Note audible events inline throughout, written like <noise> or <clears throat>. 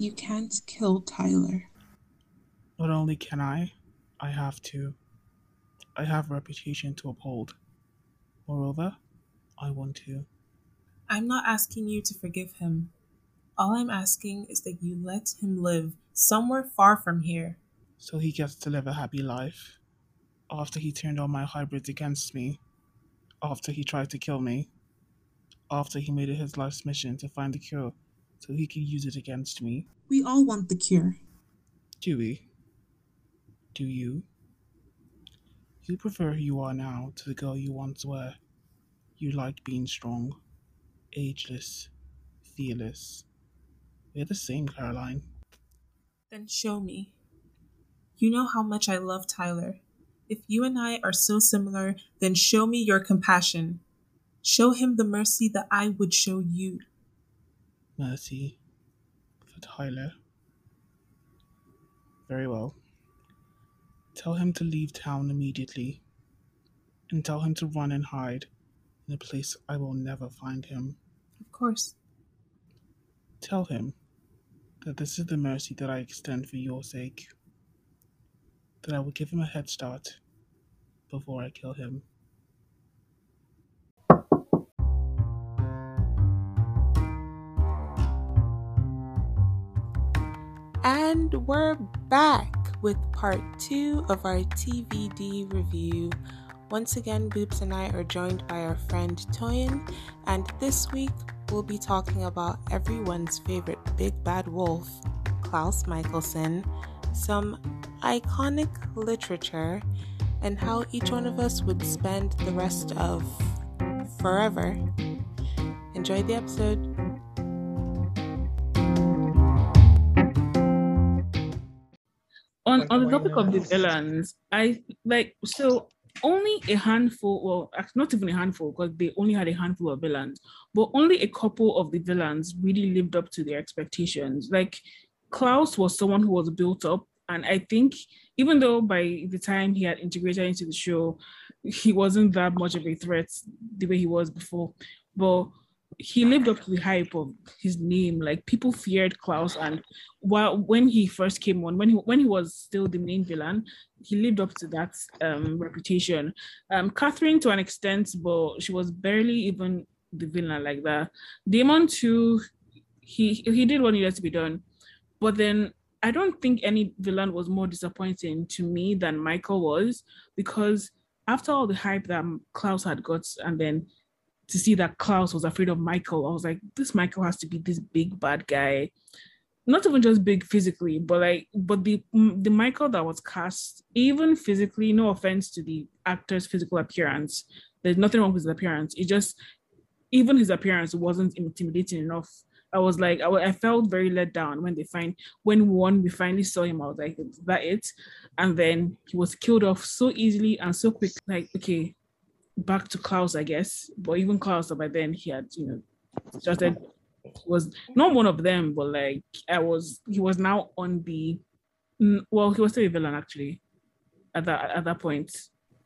You can't kill Tyler. Not only can I, I have to. I have a reputation to uphold. Moreover, I want to. I'm not asking you to forgive him. All I'm asking is that you let him live somewhere far from here. So he gets to live a happy life. After he turned all my hybrids against me. After he tried to kill me. After he made it his life's mission to find the cure so he can use it against me. We all want the cure. Do we? Do you? You prefer who you are now to the girl you once were. You liked being strong, ageless, fearless. We're the same, Caroline. Then show me. You know how much I love Tyler. If you and I are so similar, then show me your compassion. Show him the mercy that I would show you. Mercy for Tyler. Very well. Tell him to leave town immediately. And tell him to run and hide in a place I will never find him. Of course. Tell him that this is the mercy that I extend for your sake. That I will give him a head start before I kill him. And we're back with part two of our TVD review. Once again, Boops and I are joined by our friend Toyin, and this week we'll be talking about everyone's favorite big bad wolf, Klaus Mikaelson, some iconic literature, and how each one of us would spend the rest of forever. Enjoy the episode. On on the topic of the villains, I like so only a handful, well, not even a handful, because they only had a handful of villains, but only a couple of the villains really lived up to their expectations. Like Klaus was someone who was built up, and I think even though by the time he had integrated into the show, he wasn't that much of a threat the way he was before, but he lived up to the hype of his name. Like people feared Klaus, and while when he first came on, when he when he was still the main villain, he lived up to that um, reputation. Um, Catherine to an extent, but she was barely even the villain like that. Damon too, he he did what needed to be done, but then I don't think any villain was more disappointing to me than Michael was because after all the hype that Klaus had got, and then to see that Klaus was afraid of Michael, I was like, this Michael has to be this big bad guy. Not even just big physically, but like, but the the Michael that was cast, even physically, no offense to the actor's physical appearance, there's nothing wrong with his appearance. It just, even his appearance wasn't intimidating enough. I was like, I, I felt very let down when they find when one we finally saw him. I was like, that it? And then he was killed off so easily and so quick. Like, okay, back to Klaus, I guess. But even Klaus, by then he had, you know, started was not one of them, but like I was, he was now on the. Mm, well, he was still a villain actually, at that at that point.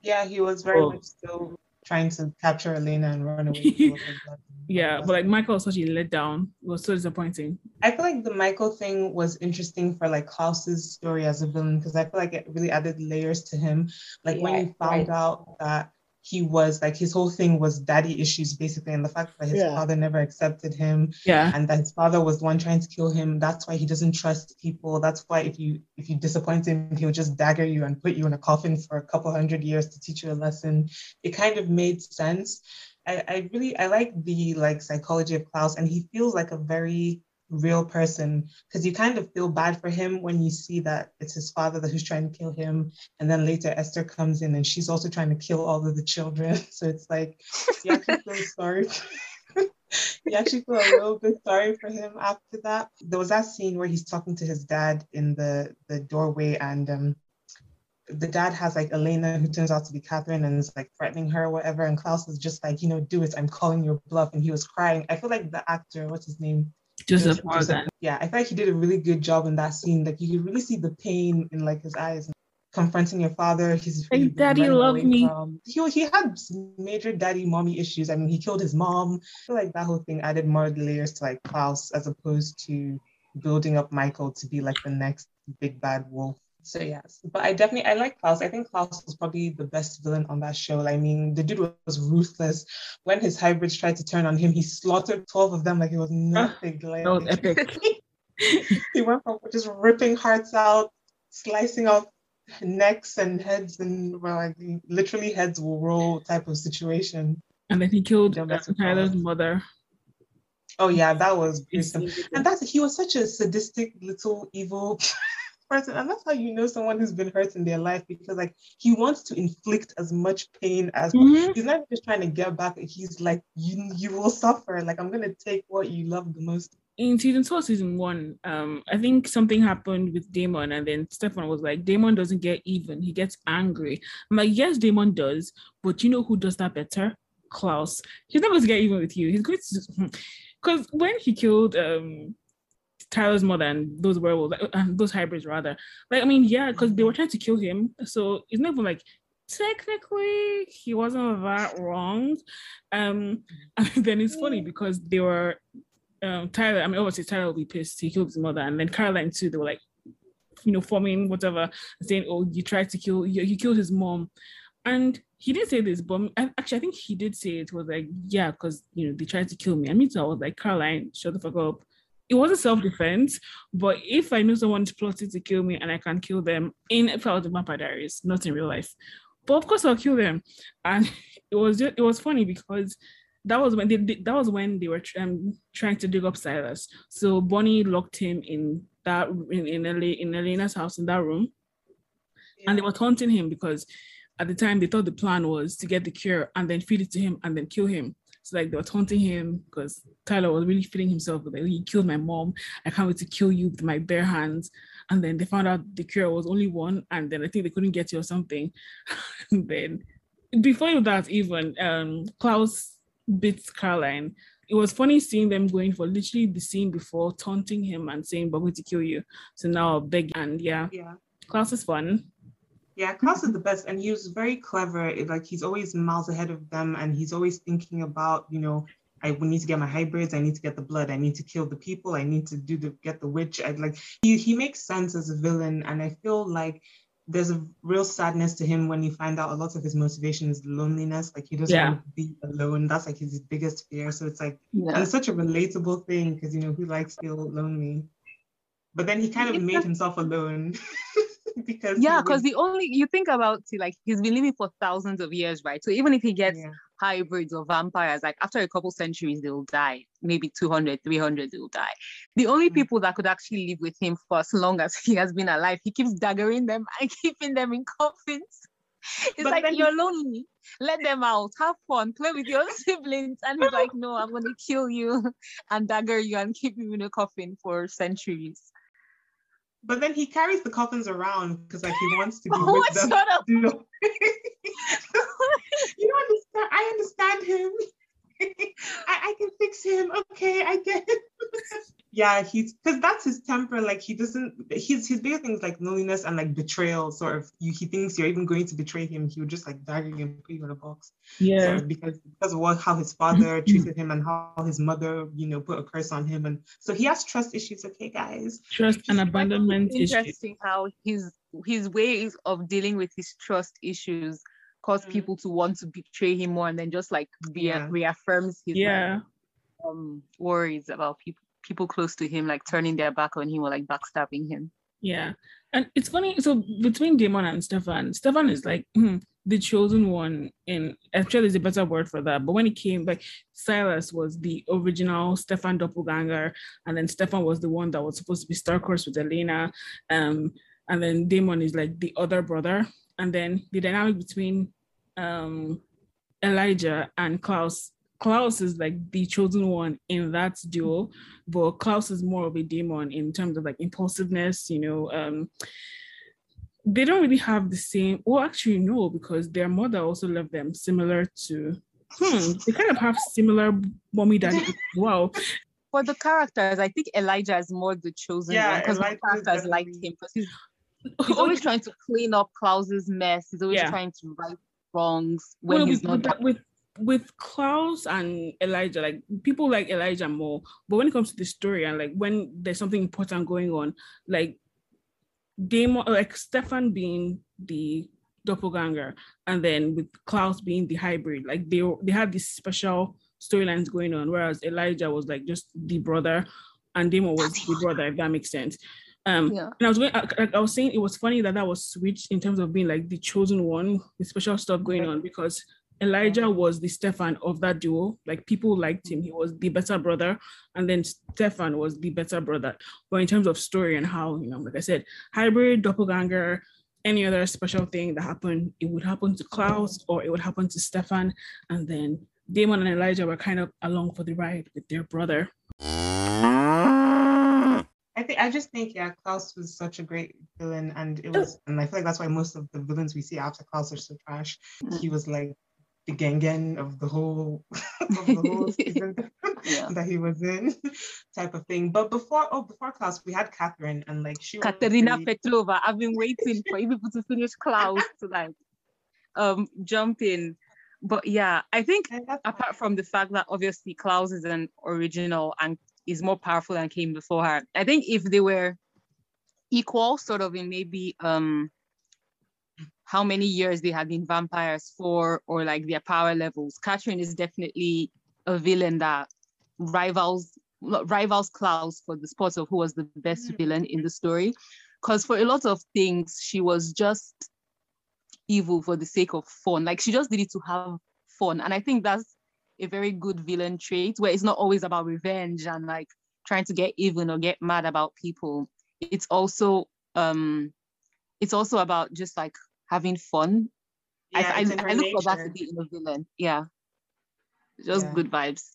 Yeah, he was very oh. much still trying to capture Elena and run away. <laughs> yeah, but like Michael was such a letdown. It was so disappointing. I feel like the Michael thing was interesting for like Klaus's story as a villain because I feel like it really added layers to him. Like yeah, when he found right. out that he was like his whole thing was daddy issues basically and the fact that his yeah. father never accepted him yeah. and that his father was the one trying to kill him that's why he doesn't trust people. That's why if you if you disappoint him he'll just dagger you and put you in a coffin for a couple hundred years to teach you a lesson. It kind of made sense. I, I really I like the like psychology of Klaus and he feels like a very real person because you kind of feel bad for him when you see that it's his father that who's trying to kill him and then later esther comes in and she's also trying to kill all of the children <laughs> so it's like you actually feel <laughs> sorry <laughs> you actually feel a little bit sorry for him after that there was that scene where he's talking to his dad in the the doorway and um the dad has like Elena, who turns out to be Catherine, and is like threatening her or whatever. And Klaus is just like, you know, do it. I'm calling your bluff. And he was crying. I feel like the actor, what's his name? Joseph Morgan. Yeah, I like he did a really good job in that scene. Like you could really see the pain in like his eyes. Confronting your father, he's really daddy loved me. From. He he had major daddy mommy issues. I mean, he killed his mom. I feel like that whole thing added more layers to like Klaus as opposed to building up Michael to be like the next big bad wolf. So yes, but I definitely I like Klaus. I think Klaus was probably the best villain on that show. I mean, the dude was ruthless. When his hybrids tried to turn on him, he slaughtered twelve of them like it was nothing. Like, That was epic. <laughs> he went from just ripping hearts out, slicing off necks and heads, and well, like literally heads will roll type of situation. And then he killed uh, Tyler's mother. Oh yeah, that was gruesome. And that's he was such a sadistic little evil <laughs> person. And that's how you know someone who's been hurt in their life because like he wants to inflict as much pain as Mhm. he's not just trying to get back. He's like, you you will suffer. Like I'm gonna take what you love the most. in season two season one, um, I think something happened with Damon, and then Stefan was like, Damon doesn't get even, he gets angry. I'm like, yes, Damon does, but you know who does that better? Klaus. He's not going to get even with you. He's going to because <laughs> when he killed um Tyler's mother and those werewolves, uh, those hybrids rather, like I mean, yeah, because they were trying to kill him, so it's not even like technically he wasn't that wrong. Um, <laughs> and then it's funny because they were um, Tyler, I mean, obviously Tyler will be pissed. He killed his mother, and then Caroline too. They were like, you know, forming whatever, saying, "Oh, you tried to kill. You, you killed his mom," and he didn't say this, but actually, I think he did say it. Was like, yeah, because you know they tried to kill me. I mean, so I was like, Caroline, shut the fuck up. It wasn't self-defense, but if I know someone's plotting to kill me and I can kill them in if I was in Vampire Diaries, not in real life, but of course I'll kill them. And <laughs> it was just, it was funny because that was when they, they- that was when they were um, trying to dig up Silas. So Bonnie locked him in that in in, Ele- in Elena's house in that room, and they were taunting him because at the time they thought the plan was to get the cure and then feed it to him and then kill him. So like they were taunting him because Tyler was really feeling himself like, he killed my mom. I can't wait to kill you with my bare hands. And then they found out the cure was only one, and then I think they couldn't get you or something. <laughs> and then before that, even um Klaus beats Caroline. It was funny seeing them going for literally the scene before taunting him and saying, but going to kill you. So now beg and yeah, Yeah. Klaus is fun. Yeah, Klaus is the best, and he was very clever. It- like he's always miles ahead of them, and he's always thinking about, you know, I need to get my hybrids. I need to get the blood. I need to kill the people. I need to do the get the witch. I like he he makes sense as a villain, and I feel like there's a real sadness to him when you find out a lot of his motivation is loneliness. Like he doesn't Yeah. want to be alone. That's like his biggest fear. So it's like and Yeah. it's such a relatable thing because you know who likes to feel lonely. But then he kind of made himself alone <laughs> <laughs> because Yeah, because the only you think about it, like he's been living for thousands of years, right? So even if he gets Yeah. hybrids or vampires, like after a couple centuries, they'll die. Maybe 200, 300, they'll die. The only Mm. people that could actually live with him for as long as <laughs> he has been alive, he keeps daggering them and <laughs> keeping them in coffins. It's But like you're lonely. Let them out, have fun, play with your siblings. And he's like, No, I'm gonna kill you and dagger you and keep you in a coffin for centuries. But then he carries the coffins around because like he wants to be <laughs> Oh, with them. shut up. <laughs> You understand. I understand him. <laughs> I, I can fix him. Okay, I get it. <laughs> yeah, he's because that's his temper. Like he doesn't. His his bigger things like loneliness and like betrayal. Sort of. You, he thinks you're even going to betray him. He would just like dagger you and put you in a box. sort Yeah. of, because because of what how his father mm-hmm. treated him and how his mother, you know, put a curse on him, and so he has trust issues. Okay, guys. Trust and I find abandonment issues. interesting how his his ways of dealing with his trust issues cause Mm. people to want to betray him more and then just like rea- Yeah. reaffirms his like, um worries about people people close to him like turning their back on him or like backstabbing him Yeah. And it's funny. So between Damon and Stefan, Stefan is like hmm, the chosen one. In actually, there's a better word for that. But when it came, like Silas was the original Stefan doppelganger, and then Stefan was the one that was supposed to be star course with Elena. Um, and then Damon is like the other brother. And then the dynamic between um Elijah and Klaus. Klaus is like the chosen one in that duo, but Klaus is more of a demon in terms of like impulsiveness, you know. Um, they don't really have the same, well, actually, no, because their mother also left them similar to, hmm, they kind of have similar mommy daddy. Wow. for the characters i think elijah is more the chosen Yeah, one because the characters like him because he's, <laughs> he's always trying to clean up klaus's mess he's always Yeah. trying to right wrongs when Well, he's with, not with, with with Klaus and Elijah, like people like Elijah more, but when it comes to the story and like when there's something important going on, like Damon, like Stefan being the doppelganger, and then with Klaus being the hybrid, like they they had these special storylines going on, whereas Elijah was like just the brother, and Damon was the brother, if that makes sense. Um, Yeah. and I was going, I, I was saying it was funny that that was switched in terms of being like the chosen one with special stuff going on because Elijah was the Stefan of that duo. Like people liked him. He was the better brother, and then Stefan was the better brother. But in terms of story and how, you know, like I said, hybrid, doppelganger, any other special thing that happened, it would happen to Klaus or it would happen to Stefan, and then Damon and Elijah were kind of along for the ride with their brother. I think I just think yeah, Klaus was such a great villain, and it was, and I feel like that's why most of the villains we see after Klaus are so trash. He was like the gangan of the whole <laughs> of the whole <laughs> season <laughs> Yeah. that he was in, type of thing. But before oh before Klaus, we had Catherine, and like she was Katerina really- Petrova. I've been waiting for you people to finish Klaus to like um jump in. But yeah, I think apart from the fact that obviously Klaus is an original and is more powerful than came before her, I think if they were equal, sort of in maybe um how many years they had been vampires for or like their power levels, Catherine is definitely a villain that rivals rivals Klaus for the spot of who was the best Mhm. villain in the story. Because for a lot of things, she was just evil for the sake of fun. Like she just did it to have fun. And I think that's a very good villain trait where it's not always about revenge and like trying to get even or get mad about people. It's also um it's also about just like having fun. yeah, I, I, I look for that to be in a villain. Yeah. Just Yeah. good vibes.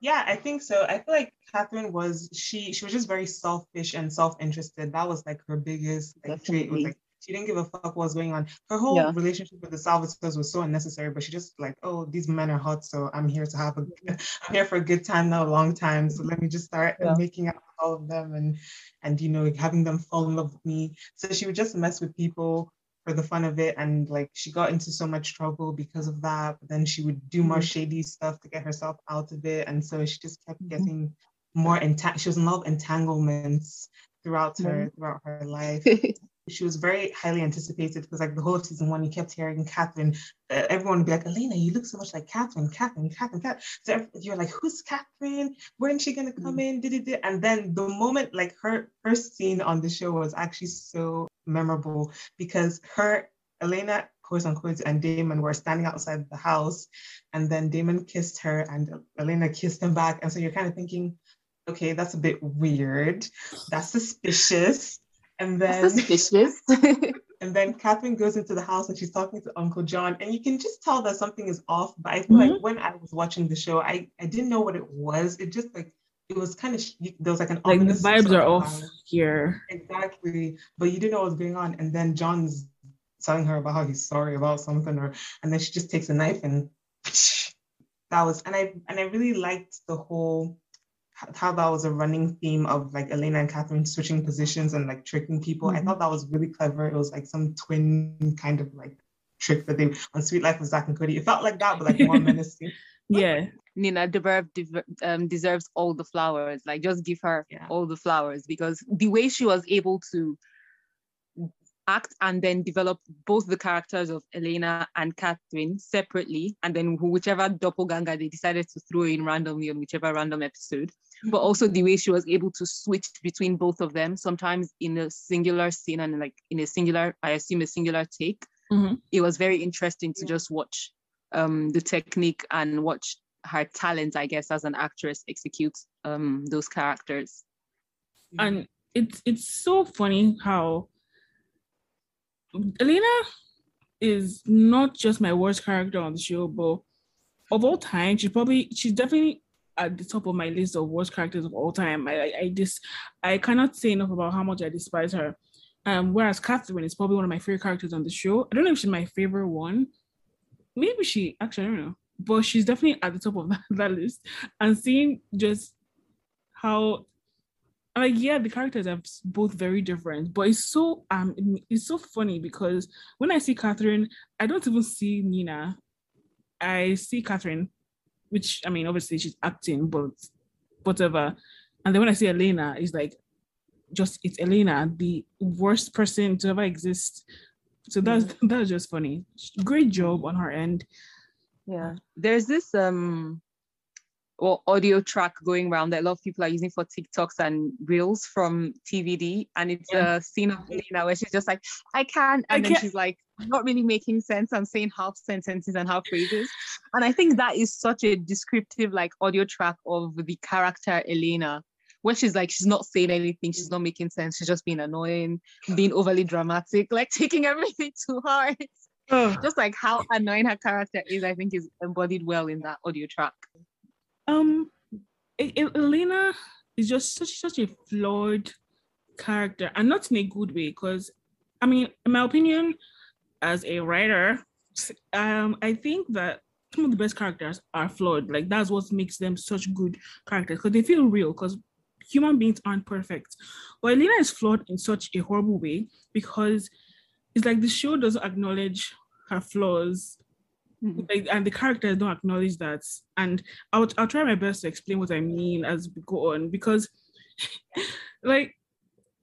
Yeah, I think so. I feel like Catherine was she she was just very selfish and self-interested. That was like her biggest like, trait was Definitely. like she didn't give a fuck what was going on. Her whole Yeah. relationship with the Salvatores was so unnecessary, but she just like, oh, these men are hot, so I'm here to have a <laughs> I'm here for a good time, not a long time. So let me just start Yeah. making out with all of them and and you know having them fall in love with me. So she would just mess with people for the fun of it and like she got into so much trouble because of that but then she would do more Mhm. shady stuff to get herself out of it and so she just kept Mhm. getting more entang- she was in of entanglements throughout her Mhm. throughout her life <laughs> she was very highly anticipated because like the whole of season one you kept hearing Catherine uh, everyone would be like Elena you look so much like Catherine Catherine Catherine Catherine. So you're like who's Catherine? When's she gonna come in? Did it and then the moment like her first scene on the show was actually so memorable because her Elena quote unquote and Damon were standing outside the house and then Damon kissed her and Elena kissed him back. And so you're kind of thinking okay that's a bit weird. That's suspicious and then Suspicious. <laughs> and then Catherine goes into the house and she's talking to Uncle John, and you can just tell that something is off. But I feel like mm-hmm. when I was watching the show, I, I didn't know what it was. It just like it was kind of there was like an Like the vibes are off here. exactly, but you didn't know what was going on. And then John's telling her about how he's sorry about something, or and then she just takes a knife and <laughs> that was and I and I really liked the whole how that was a running theme of like Elena and Catherine switching positions and like tricking people. I Mhm. thought that was really clever. It was like some twin kind of like trick that they on Suite Life with Zack and Cody. It felt like that, but like more <laughs> menacing. Yeah. Nina Dobrev um, deserves all the flowers. Like, just give her Yeah. all the flowers because the way she was able to act and then develop both the characters of Elena and Catherine separately, and then whichever doppelganger they decided to throw in randomly on whichever random episode, but also the way she was able to switch between both of them, sometimes in a singular scene and like in a singular, I assume a singular take. Mhm. It was very interesting to just watch um, the technique and watch her talent, I guess, as an actress execute um, those characters. and it's it's so funny how Elena is not just my worst character on the show, but of all time, she probably she's definitely at the top of my list of worst characters of all time. I I, I just I cannot say enough about how much I despise her. Um, whereas Catherine is probably one of my favorite characters on the show. I don't know if she's my favorite one. Maybe she actually I don't know, but she's definitely at the top of <laughs> that, that list. And seeing just how like yeah the characters are both very different but it's so um it's so funny because when i see catherine i don't even see nina I see Catherine, which I mean, obviously she's acting, but whatever. And then when I see Elena, it's like just it's Elena, the worst person to ever exist. So that's <laughs> that's just funny. Great job on her end. Yeah. There's this um well audio track going around that a lot of people are using for TikToks and reels from TVD. And it's Yeah. a scene of Elena where she's just like, I can't. I And then can't. she's like not really making sense and saying half sentences and half phrases. And I think that is such a descriptive like audio track of the character Elena. Where she's like, she's not saying anything, she's not making sense, she's just being annoying, being overly dramatic, <laughs> like taking everything too hard. Just like how annoying her character is, I think is embodied well in that audio track. Um, Elena is just such such a flawed character, and not in a good way. Because, I mean, in my opinion, as a writer, um, I think that some of the best characters are flawed. Like that's what makes them such good characters because they feel real. Because human beings aren't perfect, but Elena is flawed in such a horrible way because it's like the show doesn't acknowledge her flaws Mhm. like, and the characters don't acknowledge that. And I'll I'll try my best to explain what I mean as we go on because, <laughs> like,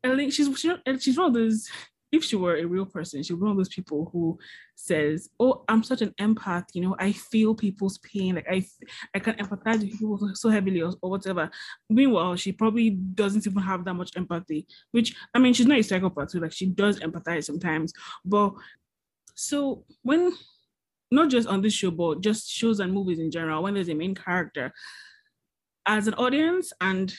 Ellen, she's she's she's one of those. If she were a real person, she'd be one of those people who says, "Oh, I'm such an empath. You know, I feel people's pain. Like I, I can empathize with people so heavily, or, or whatever." Meanwhile, she probably doesn't even have that much empathy. Which I mean, she's not a psychopath. So like, she does empathize sometimes. But so when not just on this show, but just shows and movies in general, when there's a main character, as an audience and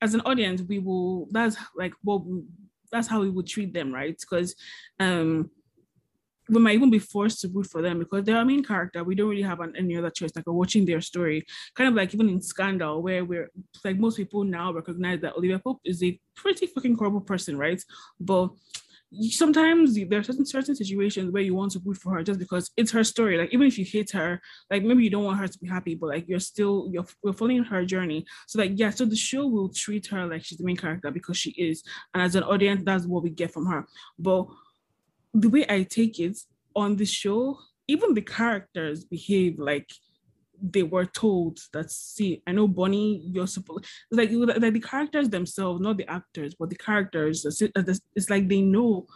as an audience, we will that's like what we, that's how we would treat them, right? Because um we might even be forced to root for them because they're our main character. We don't really have an, any other choice. Like we're watching their story, kind of like even in Scandal, where we're like most people now recognize that Olivia Pope is a pretty fucking horrible person, right? But sometimes there are certain certain situations where you want to root for her just because it's her story. Like even if you hate her, like maybe you don't want her to be happy, but like you're still you're, you're following her journey. So like yeah, so the show will treat her like she's the main character because she is, and as an audience, that's what we get from her. But the way I take it on the show, even the characters behave like they were told that see i know bonnie you're supposed like, like the characters themselves not the actors but the characters it's like they know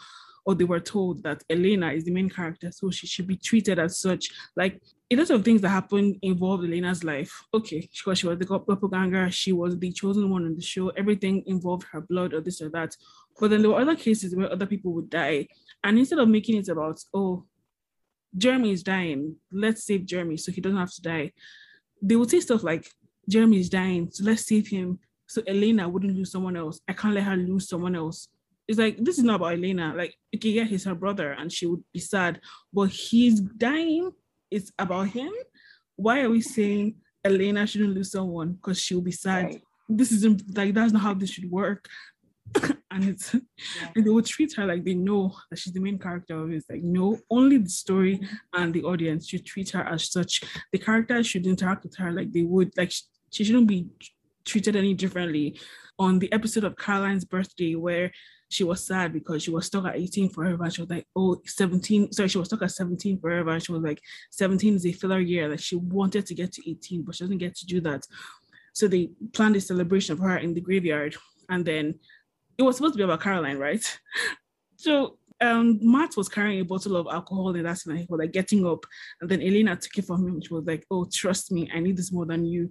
or they were told that elena is the main character so she should be treated as such. Like a lot of things that happened involved elena's life. Okay because she was the doppelganger she was the chosen one on the show everything involved her blood or this or that. But then there were other cases where other people would die. And instead of making it about oh Jeremy is dying. Let's save Jeremy so he doesn't have to die. They would say stuff like, Jeremy is dying, so let's save him so Elena wouldn't lose someone else. I can't let her lose someone else. It's like, this is not about Elena. Like, okay, yeah, he's her brother and she would be sad, but he's dying. It's about him. Why are we saying Elena shouldn't lose someone because she'll be sad? Right. This isn't like, that's not how this should work. And it's and they would treat her like they know that she's the main character of it. It's like no, only the story and the audience should treat her as such. The characters should interact with her like they would like she, she shouldn't be treated any differently. On the episode of Caroline's birthday where she was sad because she was stuck at 18 forever. And she was like, oh, 17. Sorry, she was stuck at 17 forever. And she was like, 17 is a filler year. That she wanted to get to 18, but she doesn't get to do that. So they planned a celebration of her in the graveyard. And then it was supposed to be about Caroline, right? <laughs> So um Matt was carrying a bottle of alcohol in that night. He was like getting up, and then Elena took it from him. She was like, "Oh, trust me, I need this more than you."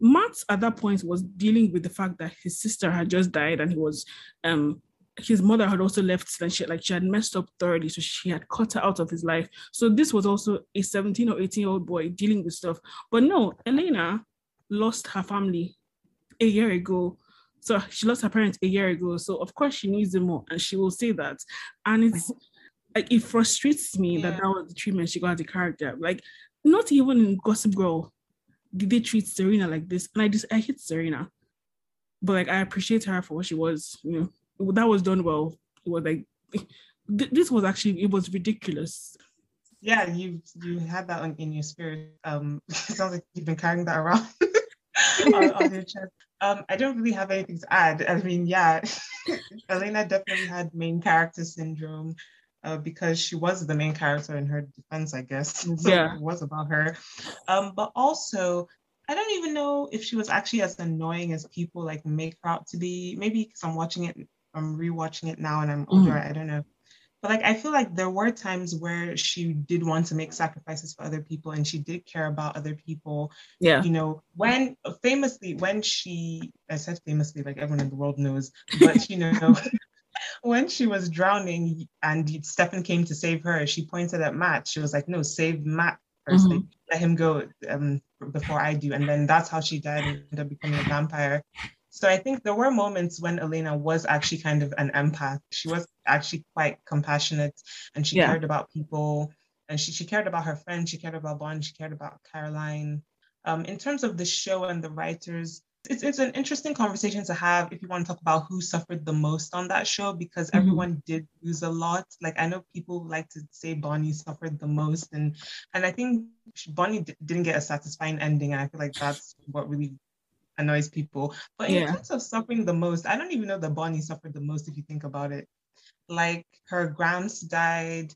Matt at that point was dealing with the fact that his sister had just died, and he was um his mother had also left and she like she had messed up thoroughly, so she had cut her out of his life. So this was also a 17 or 18 year old boy dealing with stuff. But no, Elena lost her family a year ago. So she lost her parents a year ago. So of course she needs them more, and she will say that. And it's like it frustrates me that Yeah. that was the treatment she got as a character. Like not even in Gossip Girl did they treat Serena like this. And I just I hate Serena, but like I appreciate her for what she was. You know that was done well. It was like <laughs> this was actually it was ridiculous. Yeah, you you had that in your spirit. Um, <laughs> it sounds like you've been carrying that around <laughs> <laughs> your chest. Um, I don't really have anything to add. I mean, yeah, <laughs> Elena definitely had main character syndrome. uh, because she was the main character in her defense, I guess. <laughs> So Yeah. it was about her. Um, but also, I don't even know if she was actually as annoying as people like make her out to be. Maybe because I'm watching it, I'm rewatching it now, and I'm older. I don't know. But like, I feel like there were times where she did want to make sacrifices for other people, and she did care about other people Yeah. you know, when famously, when she, I said famously, like everyone in the world knows, but you know, <laughs> when she was drowning and Stefan came to save her, she pointed at Matt. She was like, no, save Matt 1st Like, let him go um, before I do. And then that's how she died and ended up becoming a vampire. So I think there were moments when Elena was actually kind of an empath. She was actually quite compassionate and she Yeah. cared about people and she, she cared about her friends, she cared about Bond, she cared about Caroline. Um, in terms of the show and the writers, it's, it's an interesting conversation to have if you want to talk about who suffered the most on that show because Mhm. everyone did lose a lot. Like I know people like to say Bonnie suffered the most, and and I think Bonnie d- didn't get a satisfying ending, and I feel like that's what really annoys people. But in Yeah. terms of suffering the most, I don't even know that Bonnie suffered the most if you think about it. Like her grams died,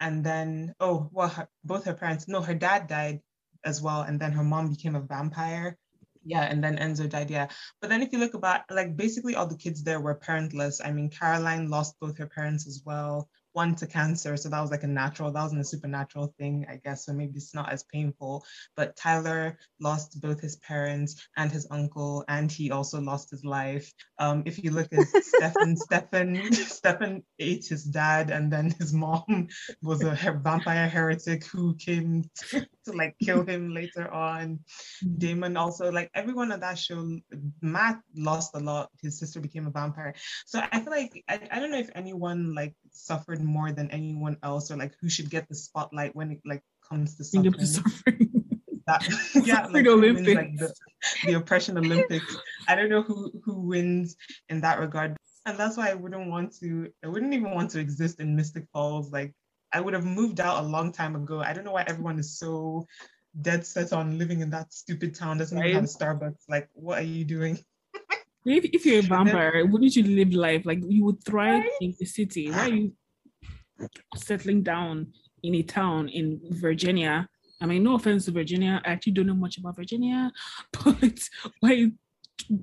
and then oh well, her, both her parents. No, her dad died as well, and then her mom became a vampire. Yeah, and then Enzo died. Yeah, but then if you look about like basically all the kids there were parentless. I mean, Caroline lost both her parents as well. One to cancer, so that was like a natural. That wasn't a supernatural thing, I guess. So maybe it's not as painful. But Tyler lost both his parents and his uncle, and he also lost his life. Um, if you look at <laughs> Stefan, Stefan, Stefan ate his dad, and then his mom was a he- vampire heretic who came to, to like kill him later on. Damon also like everyone on that show. Matt lost a lot. His sister became a vampire. So I feel like I, I don't know if anyone like suffered more than anyone else, or like who should get the spotlight when it like comes to suffering. suffering. <laughs> That, <laughs> <laughs> yeah, like who wins, like the, the oppression Olympics. I don't know who who wins in that regard, and that's why I wouldn't want to. I wouldn't even want to exist in Mystic Falls. Like I would have moved out a long time ago. I don't know why everyone is so dead set on living in that stupid town. Doesn't even have a Starbucks. Like, what are you doing? If, if you're a vampire, wouldn't you live life like you would thrive in the city? Why are you settling down in a town in Virginia? I mean, no offense to Virginia, I actually don't know much about Virginia, <laughs> but why are you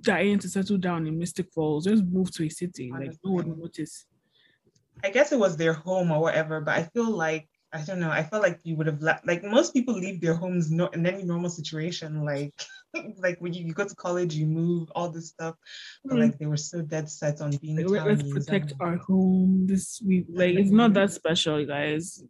dying to settle down in Mystic Falls? Just move to a city. Like no one would notice. I guess it was their home or whatever, but I feel like I don't know. I felt like you would have left. Like most people leave their homes no, in any normal situation. Like, <laughs> like when you, you go to college, you move, all this stuff. But Mm. like they were so dead set on being Like, let- let's protect and- our home. This we like it's not that special, you guys.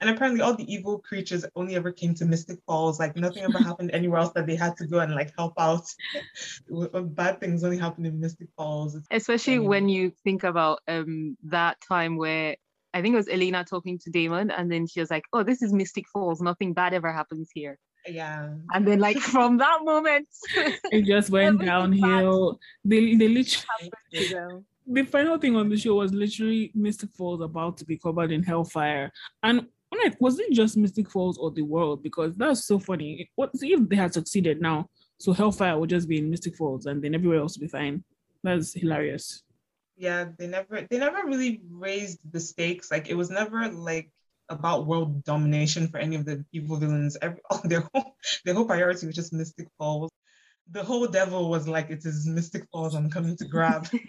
And apparently, all the evil creatures only ever came to Mystic Falls. Like nothing ever happened anywhere else that they had to go and like help out. <laughs> Bad things only happen in Mystic Falls. Especially Anyway. when you think about um that time where I think it was Elena talking to Damon, and then she was like, "Oh, this is Mystic Falls. Nothing bad ever happens here." Yeah. And then, like <laughs> from that moment, <laughs> It just went Everything downhill. They they literally happened to them. the final thing on the show was literally Mystic Falls about to be covered in Hellfire. And like, was it just Mystic Falls or the world? Because that's so funny. What if they had succeeded now? So Hellfire would just be in Mystic Falls and then everywhere else would be fine. That's hilarious. yeah they never they never really raised the stakes like it was never like about world domination for any of the evil villains every <laughs> oh, their whole their whole priority was just mystic falls the whole devil was like it is mystic falls i'm coming to grab no, <laughs>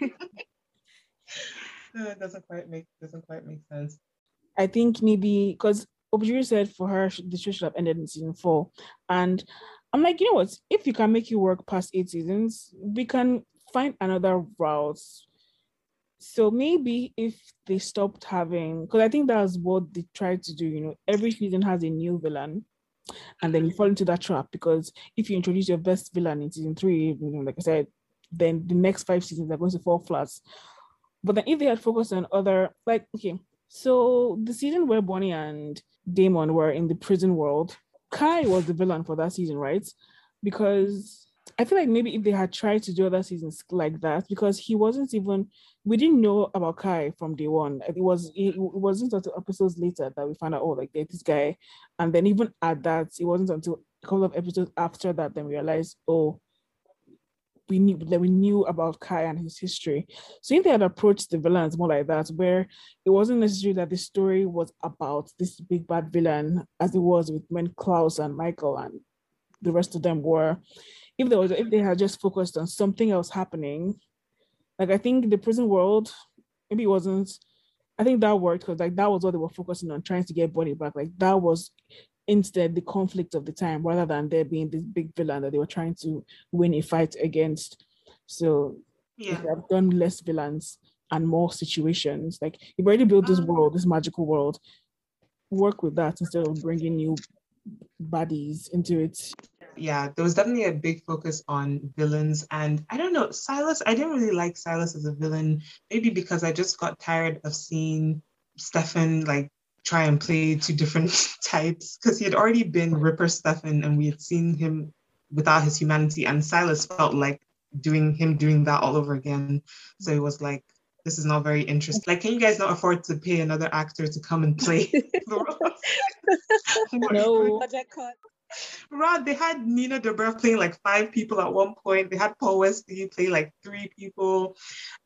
it uh, doesn't quite make doesn't quite make sense I think maybe because Objiri said for her the show should have ended in season four, and I'm like, you know what? If you can make it work past eight seasons, we can find another route. So maybe if they stopped having, because I think that's what they tried to do. You know, every season has a new villain, and then you fall into that trap because if you introduce your best villain in season three, you know, like I said, then the next five seasons are going to fall flat. But then if they had focused on other, like, okay, so the season where Bonnie and Damon were in the prison world, Kai was the villain for that season, right? Because I feel like maybe if they had tried to do other seasons like that, because he wasn't even we didn't know about Kai from day one. It was it, wasn't until episodes later that we found out, oh, like there's this guy. And then even at that, it wasn't until a couple of episodes after that then we realized, oh, we knew that we knew about Kai and his history. So if they had approached the villains more like that, where it wasn't necessarily that the story was about this big bad villain as it was with when Klaus and Michael and the rest of them were, if there was if they had just focused on something else happening, like I think the prison world, maybe it wasn't. I think that worked because like that was what they were focusing on, trying to get Bonnie back. Like that was instead the conflict of the time rather than there being this big villain that they were trying to win a fight against. So Yeah. if they have done less villains and more situations, like you've already built this Um, world, this magical world, work with that instead of bringing new baddies into it. Yeah, there was definitely a big focus on villains. And I don't know, Silas, I didn't really like Silas as a villain, maybe because I just got tired of seeing Stefan like try and play two different <laughs> types because he had already been Ripper Stefan and we had seen him without his humanity. And Silas felt like doing him doing that all over again. So it was like, this is not very interesting. Like, can you guys not afford to pay another actor to come and play <laughs> <laughs> the role? No. Rod, they had Nina Dobrev playing like five people at one point. They had Paul Wesley play like three people,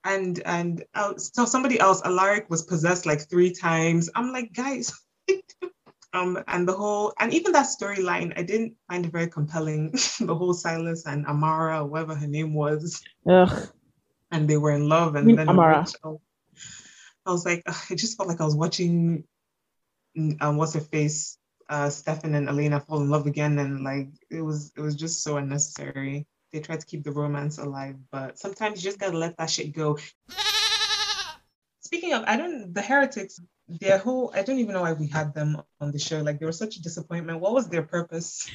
and and uh, so somebody else, Alaric, was possessed like three times. I'm like, guys, <laughs> um, and the whole and even that storyline, I didn't find it very compelling. <laughs> the whole Silas and Amara, whatever her name was, Ugh. and they were in love, and then Amara. Rachel- I was like, ugh, it just felt like I was watching, mm, um, what's her face, uh, Stefan and Elena fall in love again, and like it was, it was just so unnecessary. They tried to keep the romance alive, but sometimes you just gotta let that shit go. Speaking of, I don't, the heretics, their whole, I don't even know why we had them on the show. Like they were such a disappointment. What was their purpose?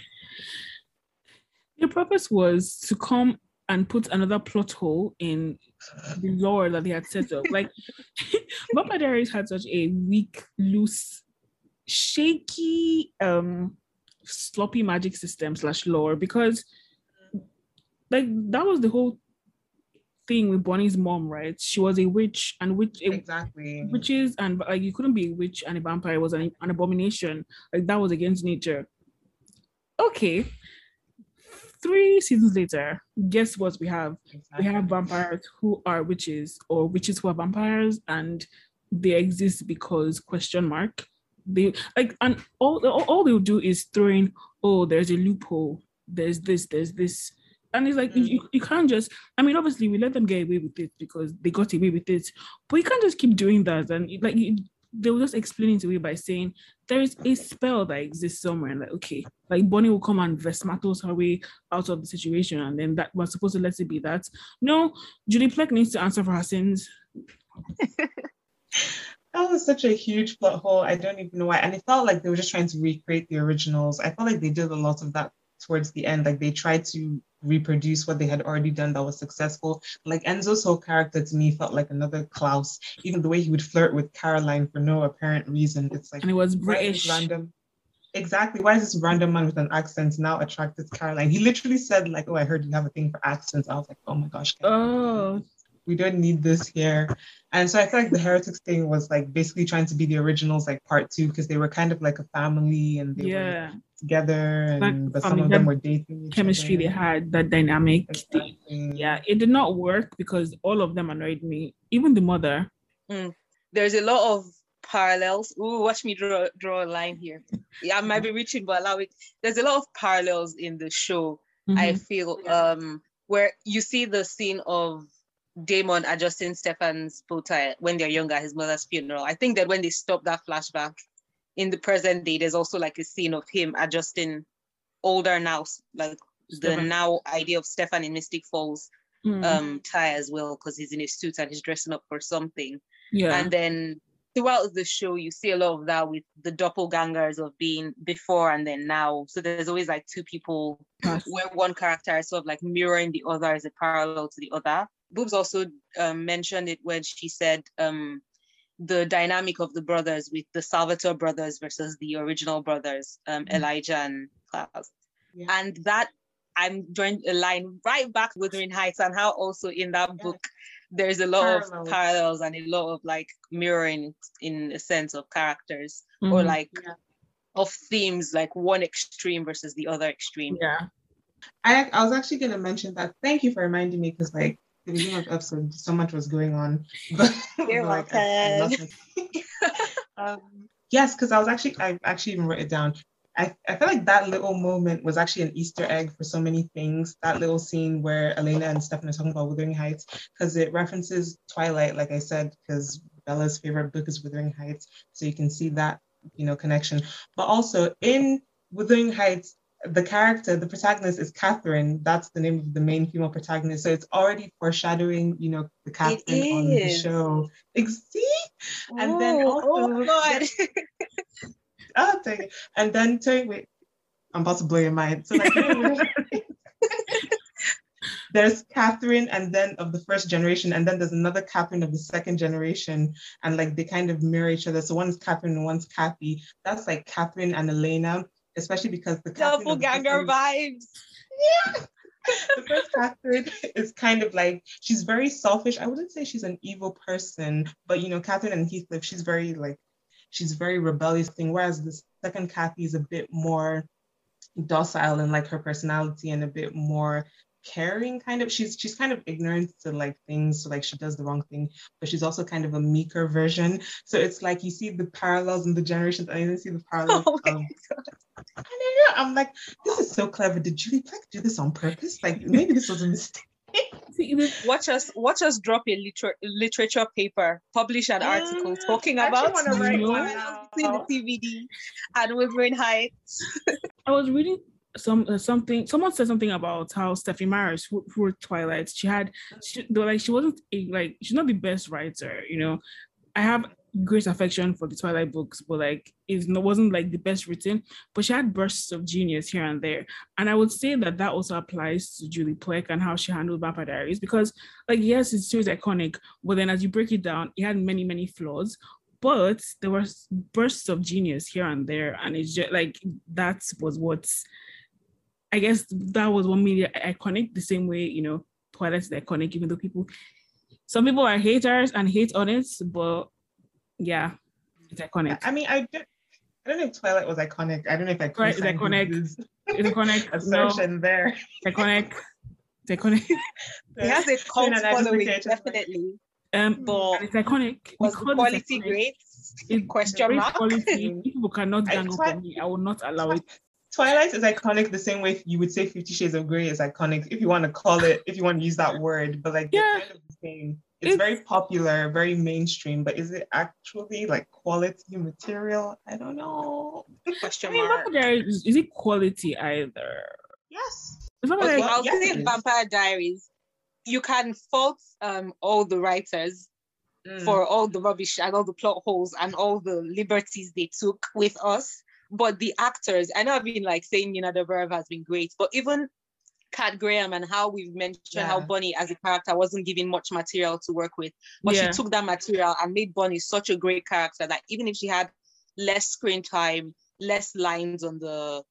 Their purpose was to come and put another plot hole in the lore that they had set up. Like <laughs> Vampire Diaries had such a weak, loose, shaky, um, sloppy magic system slash lore because like that was the whole thing with Bonnie's mom, right? She was a witch and witch Exactly. witches and like you couldn't be a witch and a vampire was an, an abomination. Like that was against nature. Okay. Three seasons later, guess what we have? We have vampires who are witches or witches who are vampires and they exist because question mark. They like and all all, all they'll do is throw in, oh, there's a loophole, there's this, there's this. And it's like mm. you, you can't just I mean obviously we let them get away with it because they got away with it, but you can't just keep doing that. And like you, they will just explain it away by saying there is a spell that exists somewhere. And like okay like Bonnie will come and Phasmatos her way out of the situation and then that was supposed to let it be that. No Julie Plec needs to answer for her sins <laughs> That was such a huge plot hole. I don't even know why. And it felt like they were just trying to recreate the originals. I felt like they did a lot of that towards the end. Like they tried to reproduce what they had already done that was successful. Like Enzo's whole character to me felt like another Klaus. Even the way he would flirt with Caroline for no apparent reason. It's like and it was British random. Exactly. Why is this random man with an accent now attracted to Caroline? He literally said, like, oh, I heard you have a thing for accents. I was like, oh my gosh. oh we don't need this here. And so I feel like the heretics thing was like basically trying to be the originals, like part two, because they were kind of like a family and they were yeah together, Like and but some family, of them were dating. each chemistry they had that dynamic Exactly. yeah it did not work because all of them annoyed me even the mother There's a lot of parallels. Ooh, watch me draw draw a line here. Yeah, I might be reaching, but allow it. There's a lot of parallels in the show. I Mhm. feel um where you see the scene of Damon adjusting Stefan's bow tie when they're younger at his mother's funeral. I think that when they stop that flashback in the present day, there's also like a scene of him adjusting older now, like the now idea of Stefan in Mystic Falls Mm, um tie as well, because he's in his suit and he's dressing up for something. yeah And then throughout the show, you see a lot of that with the doppelgangers of being before and then now. So there's always like two people Yes. where one character is sort of like mirroring the other as a parallel to the other. Boops also um, mentioned it when she said um, the dynamic of the brothers with the Salvatore brothers versus the original brothers, um, Mhm. Elijah and Klaus. Yeah. And that I'm drawing a line right back with Wuthering Heights and how also in that Yeah. book there's a lot Parallels. of parallels and a lot of like mirroring in a sense of characters or Mhm. like Yeah. of themes, like one extreme versus the other extreme. yeah I I was actually gonna mention that. Thank you for reminding me because like the beginning of the episode, so much was going on. But <laughs> You're I- I <laughs> um, yes, because I was actually I actually even wrote it down. I, I feel like that little moment was actually an Easter egg for so many things. That little scene where Elena and Stefan are talking about Wuthering Heights, because it references Twilight, like I said, because Bella's favorite book is Wuthering Heights. So you can see that, you know, connection. But also in Wuthering Heights, the character, the protagonist is Catherine. That's the name of the main female protagonist. So it's already foreshadowing, you know, the Catherine on the show. Ex- See? And then Oh, also, oh God. oh, dang it. And then to wait, I'm about to blow your mind. So like <laughs> <laughs> there's Catherine and then of the first generation, and then there's another Catherine of the second generation, and like they kind of mirror each other. So one's Catherine and one's Cathy. That's like Catherine and Elena, especially because the Catherine of the Doppelganger vibes. yeah. <laughs> the first Catherine is kind of like she's very selfish. I wouldn't say she's an evil person, but you know, Catherine and Heathcliff, she's very like she's very rebellious thing. Whereas the second Cathy is a bit more docile in like her personality and a bit more caring kind of she's she's kind of ignorant to like things so like she does the wrong thing but she's also kind of a meeker version so it's like you see the parallels in the generations and you see the parallels <laughs> Oh my of I don't know. I'm like, this is so clever. Did Julie Plec do this on purpose? Like maybe this was a mistake. <laughs> Watch us watch us drop a liter- literature paper, publish an article Mm, talking about wanna write <laughs> the one parallels between the TVD and Wuthering Heights. I was reading some uh, something. Someone said something about how Stephenie Meyers, who, wrote Twilight, she had, she, like she wasn't a, like she's not the best writer. You know, I have great affection for the Twilight books, but like it wasn't like the best written. But she had bursts of genius here and there, and I would say that that also applies to Julie Plec and how she handled Vampire Diaries because, like, yes, it's still iconic, but then as you break it down, it had many many flaws. But there were bursts of genius here and there, and it's just like that was what's I guess that was one media iconic, the same way, you know, Twilight's iconic, even though people, some people are haters and hate on it, but yeah, it's iconic. I mean, I don't, I don't know if Twilight was iconic. I don't know if I could Right, it's iconic. <laughs> It's iconic. no, assertion there. it's iconic. It's iconic. <laughs> It has a cult And I following, think I just like- definitely. Um, But it's iconic. was the because it's quality great? It's Question great mark. Quality. If People cannot I- gang up on me. I will not allow it. Twilight is iconic the same way you would say Fifty Shades of Grey is iconic, if you want to call it, if you want to use that word. But like, Yeah. kind of the same. It's, It's- very popular, very mainstream, but is it actually like quality material? I don't know. I Question mean, mark. Vampire Diaries, is, is it quality either? Yes. It's not Okay, like I'll yes, say it is. Vampire Diaries. You can fault um all the writers Mm. for all the rubbish and all the plot holes and all the liberties they took with us. But the actors, I know I've been like saying Nina Dobrev has been great, but even Kat Graham and how we've mentioned how Yeah. Bonnie as a character wasn't given much material to work with, but Yeah. she took that material and made Bonnie such a great character that even if she had less screen time, less lines on the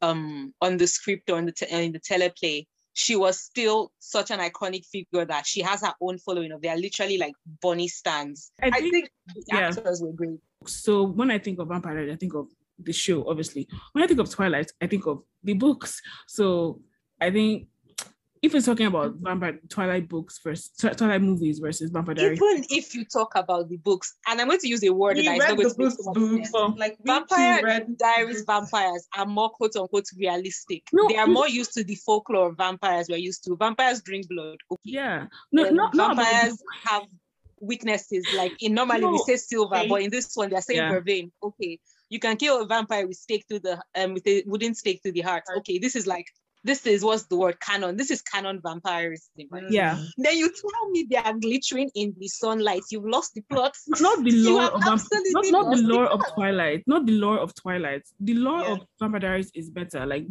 um on the script or on the te- in the teleplay, she was still such an iconic figure that she has her own following of they are literally like Bonnie stands. I I think- think the yeah. actors were great. so when I think of Vampire I think of the show, obviously. When I think of Twilight, I think of the books. So I think if we're talking about Vampire Twilight books versus Twi- Twilight movies versus Vampire Diaries, Even if you talk about the books, and I'm going to use a word We that is read not going the to make books, so much boobs. sense. Like Vampire read Diaries vampires are more quote unquote realistic. No, they are more used to the folklore of vampires we're used to. Vampires drink blood. Okay. yeah, no, Um, not, not vampires have weaknesses. Like in normally we say silver, okay. but in this one they're saying Yeah. vervain. Okay, you can kill a vampire with stake through the um with a wooden stake through the heart. Okay, this is like this is what's the word canon. This is canon vampirism. right? Yeah. Then you tell me they are glittering in the sunlight. You've lost the plot. not the lore of Vamp- not, not the lore the of. Twilight, not the lore of Twilight. The lore Yeah. of Vampire Diaries is better. Like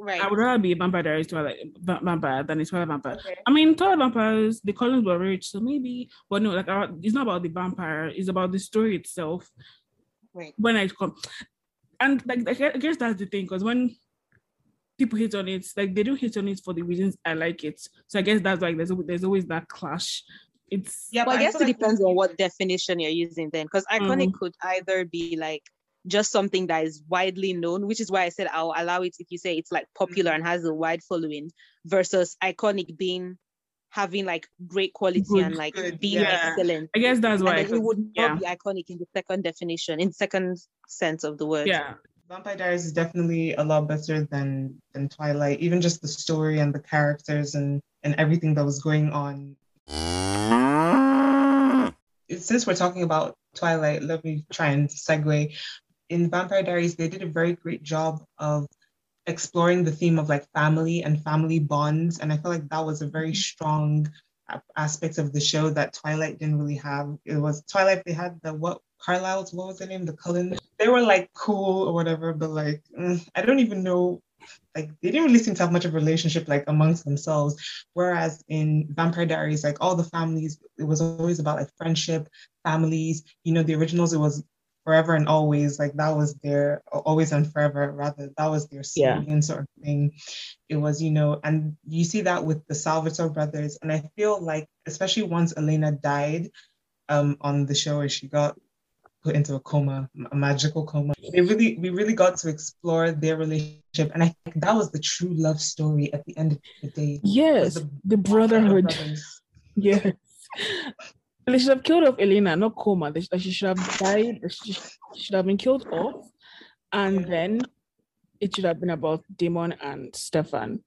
Right. I would rather be a Vampire Diaries Twilight va- vampire than a Twilight vampire. Okay. I mean, Twilight vampires, the colors were rich, so maybe, but no, like our, it's not about the vampire. It's about the story itself. Right. when I come, and like I guess that's the thing because when people hate on it, like they don't hate on it for the reasons I like it. So I guess that's like there's there's always that clash. It's Yeah, Well, I but guess feel it like depends on what definition you're using then, because iconic Mhm. could either be like just something that is widely known, which is why I said I'll allow it if you say it's like popular and has a wide following versus iconic being having like great quality Good, and like good, being yeah. excellent. I guess that's why. It would not yeah. be iconic in the second definition, in second sense of the word. yeah. Vampire Diaries is definitely a lot better than than Twilight. Even just the story and the characters and and everything that was going on. Since we're talking about Twilight, let me try and segue. In Vampire Diaries, they did a very great job of exploring the theme of like family and family bonds, and I feel like that was a very strong aspect of the show that Twilight didn't really have. It was Twilight. They had the what Carlisle's what was the name? The Cullens. They were like cool or whatever, but like mm, I don't even know. Like they didn't really seem to have much of a relationship like amongst themselves. Whereas in Vampire Diaries, like all the families, it was always about like friendship, families. You know, the originals, it was forever and always. Like that was their always and forever. Rather, that was their Yeah. slogan sort of thing. It was, you know, and you see that with the Salvatore brothers. And I feel like, especially once Elena died um, on the show, where she got put into a coma, a magical coma. They really, we really got to explore their relationship, and I think that was the true love story at the end of the day. Yes, the the brotherhood. <laughs> Yes. They should have killed off Elena, not coma. They, sh- she should have died. She should have been killed off, and then it should have been about Damon and Stefan.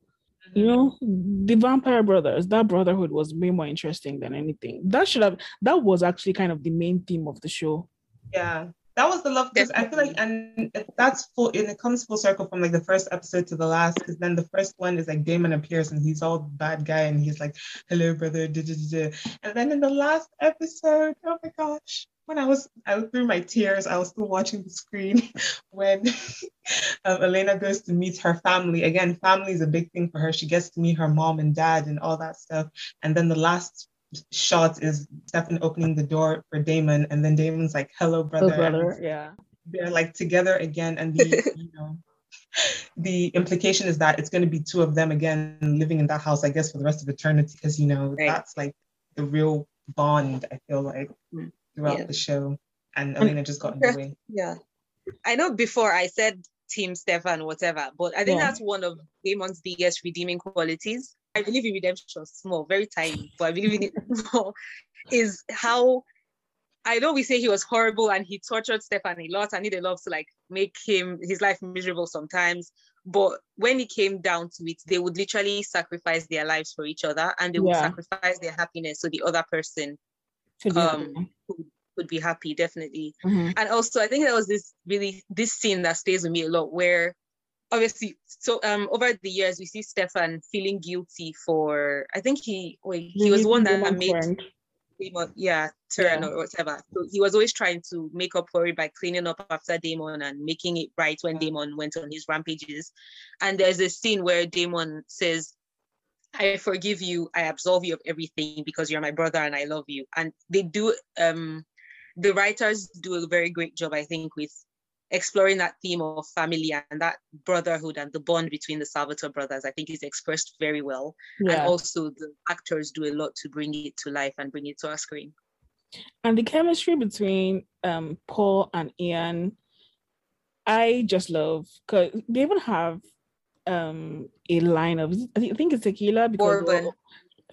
Mm-hmm. You know, the vampire brothers. That brotherhood was way more interesting than anything. That should have. That was actually kind of the main theme of the show. Yeah, that was the love because I feel like, and that's full, and it comes full circle from like the first episode to the last, because then the first one is like Damon appears and he's all bad guy and he's like, "Hello, brother," da, da, da, da. and then in the last episode, oh my gosh, when I was I was through my tears, I was still watching the screen <laughs> when <laughs> um, Elena goes to meet her family. Again, family is a big thing for her. She gets to meet her mom and dad and all that stuff, and then the last shot is Stefan opening the door for Damon, and then Damon's like, "Hello, brother." Oh, brother, yeah. they're like together again, and the <laughs> you know the implication is that it's going to be two of them again living in that house, I guess, for the rest of eternity, because you know Right. that's like the real bond. I feel like Mm. throughout Yeah. the show, and Elena just got in the way. Yeah. I know before I said Team Stefan, whatever, but I think Yeah. that's one of Damon's biggest redeeming qualities. I believe in redemption, small, very tiny, but I believe in it <laughs> more, is how I know we say he was horrible and he tortured Stefan a lot and he did love to like make him his life miserable sometimes. But when it came down to it, they would literally sacrifice their lives for each other and they would Yeah. sacrifice their happiness so the other person um would be happy, definitely Mhm. and also i think there was this really this scene that stays with me a lot where obviously so um over the years we see stefan feeling guilty for i think he wait, he was one that made. Damon, yeah, turn Yeah. or whatever. So he was always trying to make up for it by cleaning up after Damon and making it right when Damon went on his rampages. And there's a scene where Damon says, I forgive you, I absolve you of everything because you're my brother and I love you. And they do um the writers do a very great job, I think, with exploring that theme of family and that brotherhood and the bond between the Salvatore brothers, I think is expressed very well. Yeah. And also the actors do a lot to bring it to life and bring it to our screen. and the chemistry between um Paul and Ian, I just love because they even have um a line of I think, it's tequila because Bourbon.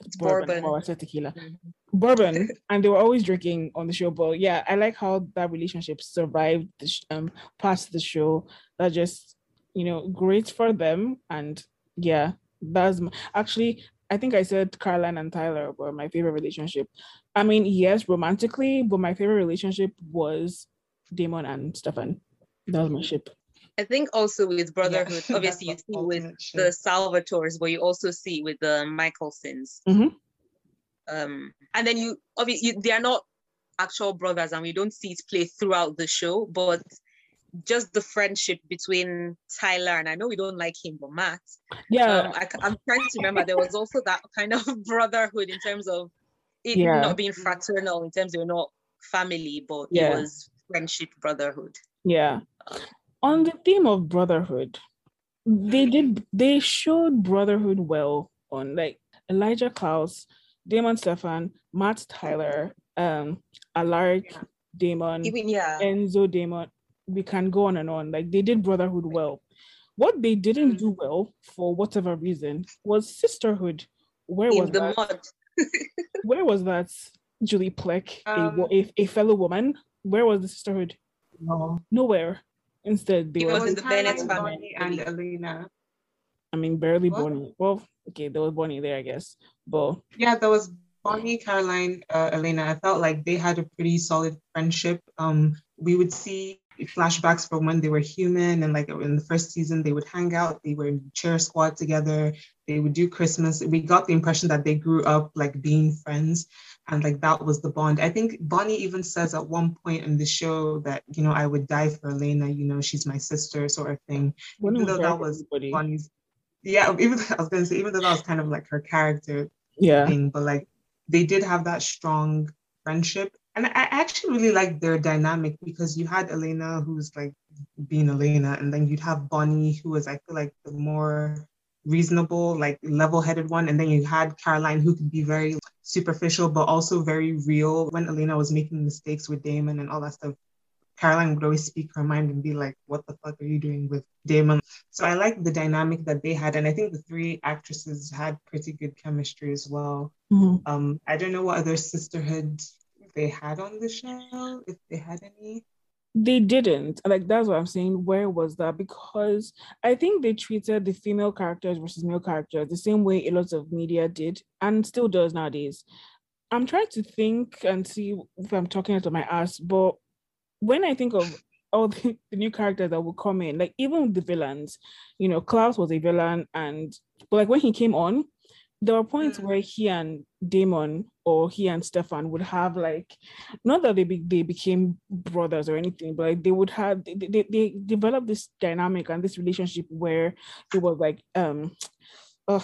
It's bourbon. bourbon. Oh, I said tequila. Mhm. Bourbon, and they were always drinking on the show. But yeah, I like how that relationship survived the sh- um past the show. That just you know great for them, and yeah, that's my, actually I think I said Caroline and Tyler were my favorite relationship. I mean, yes, romantically, but my favorite relationship was Damon and Stefan. That was my ship. I think also with brotherhood, <laughs> that's obviously you see with the Salvatores, but you also see with the Mikaelsons. Mhm. Um, and then you obviously they are not actual brothers, and we don't see it play throughout the show, but just the friendship between Tyler and I know we don't like him, but Matt. Yeah, Um, I, am trying to remember there was also that kind of <laughs> brotherhood in terms of it Yeah. not being fraternal in terms of not family, but Yeah. it was friendship brotherhood. Yeah. On the theme of brotherhood, they did they showed brotherhood well on like Elijah Klaus, Damon Stefan, Matt Tyler, um, Alaric Damon, Even yeah, Enzo Damon. we can go on and on. Like they did Brotherhood well. What they didn't do well, for whatever reason, was Sisterhood. Where In was the that? mud. <laughs> Where was that? Julie Plec, a Um, wo- a, a fellow woman. Where was the Sisterhood? No. Nowhere. Instead, they It were. was in the Bennett family. And Elena. I mean, barely What? Bonnie. Well, okay, there was Bonnie there, I guess. But Yeah, there was Bonnie, Caroline, uh, Elena. I felt like they had a pretty solid friendship. Um, we would see flashbacks from when they were human, and like in the first season, they would hang out. They were in cheer squad together. They would do Christmas. We got the impression that they grew up like being friends, and like that was the bond. I think Bonnie even says at one point in the show that you know I would die for Elena. You know, she's my sister, sort of thing. Bonnie Even though that was everybody. Bonnie's. Yeah, <laughs> even I was gonna say, even though that was kind of like her character, Yeah. thing, but like they did have that strong friendship. And I actually really liked their dynamic because you had Elena who's like being Elena, and then you'd have Bonnie who was I feel like the more reasonable, like level-headed one, and then you had Caroline who could be very superficial but also very real. When Elena was making mistakes with Damon and all that stuff, Caroline would always speak her mind and be like, "What the fuck are you doing with Damon?" So I like the dynamic that they had, and I think the three actresses had pretty good chemistry as well. Mhm. Um, I don't know what other sisterhood they had on the show, if they had any. They didn't. Like that's what I'm saying. Where was that? Because I think they treated the female characters versus male characters the same way a lot of media did and still does nowadays. I'm trying to think and see if I'm talking out of my ass, but when I think of all <laughs> the, the new characters that will come in, like even the villains, you know, Klaus was a villain, and but like when he came on, there were points Mm. where he and Damon or he and Stefan would have like not that they be, they became brothers or anything, but like they would have they, they, they developed this dynamic and this relationship where it was like um <sighs> uh,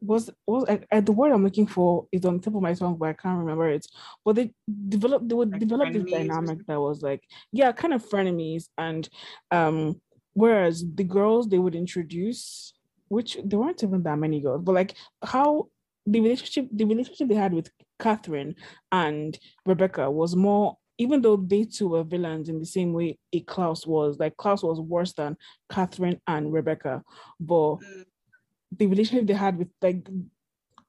was was I, I, the word I'm looking for is on the tip of my tongue, but I can't remember it. But they developed they would Like develop this dynamic that was like yeah, kind of frenemies and um whereas the girls they would introduce which there weren't even that many girls, but like how the relationship the relationship they had with Catherine and Rebekah was more even though they two were villains in the same way a Klaus was, like Klaus was worse than Catherine and Rebekah, but Mm. the relationship they had with like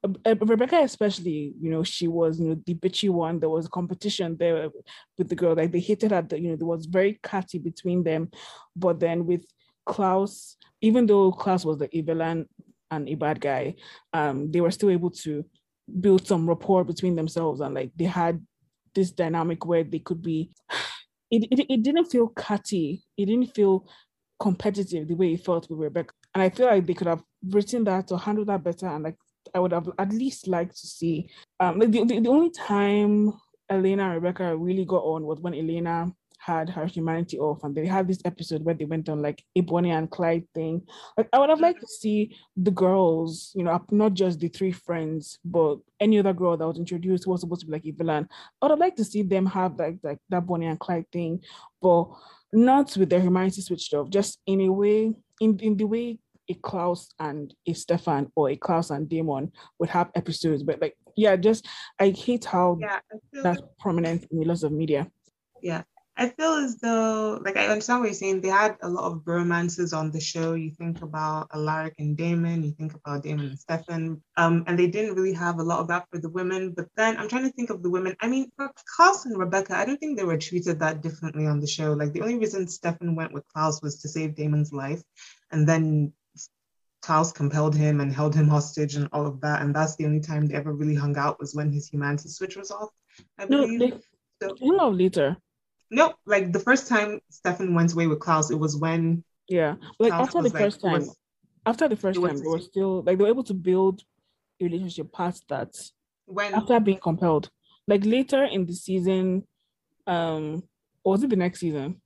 uh, uh, Rebekah especially, you know, she was you know the bitchy one. There was competition there with the girl. Like they hated her. You know, there was very catty between them. But then with Klaus, even though Klaus was the villain and a bad guy, um, they were still able to build some rapport between themselves and like they had this dynamic where they could be. <sighs> It, it, it didn't feel catty. It didn't feel competitive the way it felt with Rebekah. And I feel like they could have written that or handled that better. And like I would have at least liked to see. Um, like the, the, the only time Elena and Rebekah really got on was when Elena had her humanity off, and they had this episode where they went on like a Bonnie and Clyde thing. Like I would have liked to see the girls, you know, not just the three friends, but any other girl that was introduced who was supposed to be like a villain. I would have liked to see them have like like that Bonnie and Clyde thing, but not with their humanity switched off, just in a way, in, in the way a Klaus and a Stefan or a Klaus and Damon would have episodes. But like, yeah, just I hate how Yeah, I that's prominent in lots of media. Yeah. I feel as though, like, I understand what you're saying. They had a lot of romances on the show. You think about Alaric and Damon, you think about Damon and Stefan, um, and they didn't really have a lot of that for the women. But then I'm trying to think of the women. I mean, for Klaus and Rebekah, I don't think they were treated that differently on the show. Like, the only reason Stefan went with Klaus was to save Damon's life, and then Klaus compelled him and held him hostage and all of that. And that's the only time they ever really hung out was when his humanity switch was off. I No, believe. they So- out later. No, like the first time Stefan went away with Klaus, it was when Yeah, like Klaus after the like, first time, was- after the first time, they were still like they were able to build a relationship past that when after being compelled. Like later in the season, um, or was it the next season?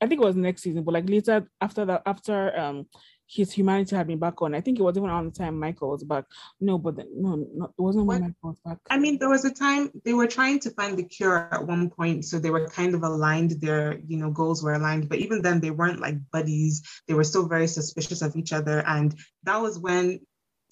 I think it was next season, but like later after that, after um his humanity had been back on, I think it was even around the time Mikael was back. No, but the, no, no, it wasn't when? Mikael was back. I mean, there was a time they were trying to find the cure at one point, so they were kind of aligned. Their, you know, goals were aligned, but even then, they weren't like buddies. They were still very suspicious of each other, and that was when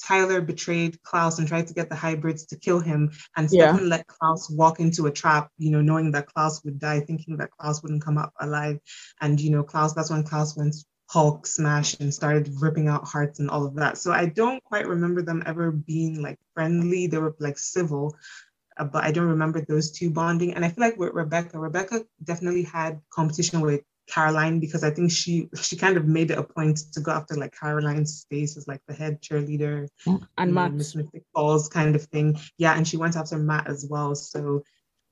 Tyler betrayed Klaus and tried to get the hybrids to kill him, and Yeah. Stefan let Klaus walk into a trap, you know, knowing that Klaus would die, thinking that Klaus wouldn't come up alive. And you know, Klaus, that's when Klaus went Hulk smash and started ripping out hearts and all of that. So I don't quite remember them ever being like friendly. They were like civil, uh, but I don't remember those two bonding. And I feel like with Rebekah, Rebekah definitely had competition with Caroline because I think she she kind of made it a point to go after like Caroline's space as like the head cheerleader And Matt. Miss Mystic Falls kind of thing. Yeah, and she went after Matt as well. So,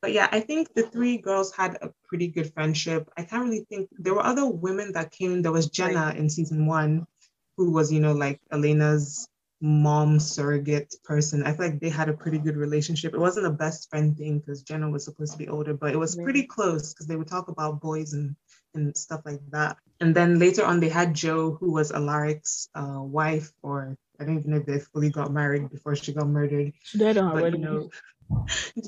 but yeah, I think the three girls had a pretty good friendship. I can't really think there were other women that came. There was Jenna in season one, who was you know like Elena's mom surrogate person. I feel like they had a pretty good relationship. It wasn't a best friend thing because Jenna was supposed to be older, but it was pretty close because they would talk about boys and and stuff like that. And then later on, they had Jo, who was Alaric's uh, wife, or I don't even know if they fully got married before she got murdered. She died on her wedding. you know,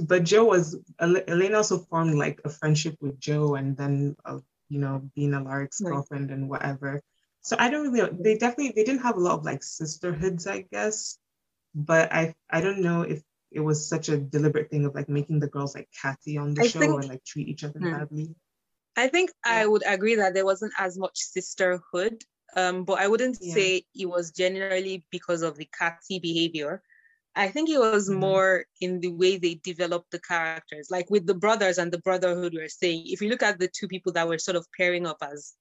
but Jo was El- Elena also formed like a friendship with Jo, and then uh, you know being Alaric's Right. girlfriend and whatever. So I don't really. They definitely they didn't have a lot of like sisterhoods, I guess. But I I don't know if it was such a deliberate thing of like making the girls like catty on the I show think- and like treat each other Hmm. badly. I think I would agree that there wasn't as much sisterhood, um, but I wouldn't Yeah. say it was generally because of the catty behavior. I think it was Mhm. more in the way they developed the characters, like with the brothers and the brotherhood. We are saying, if you look at the two people that were sort of pairing up as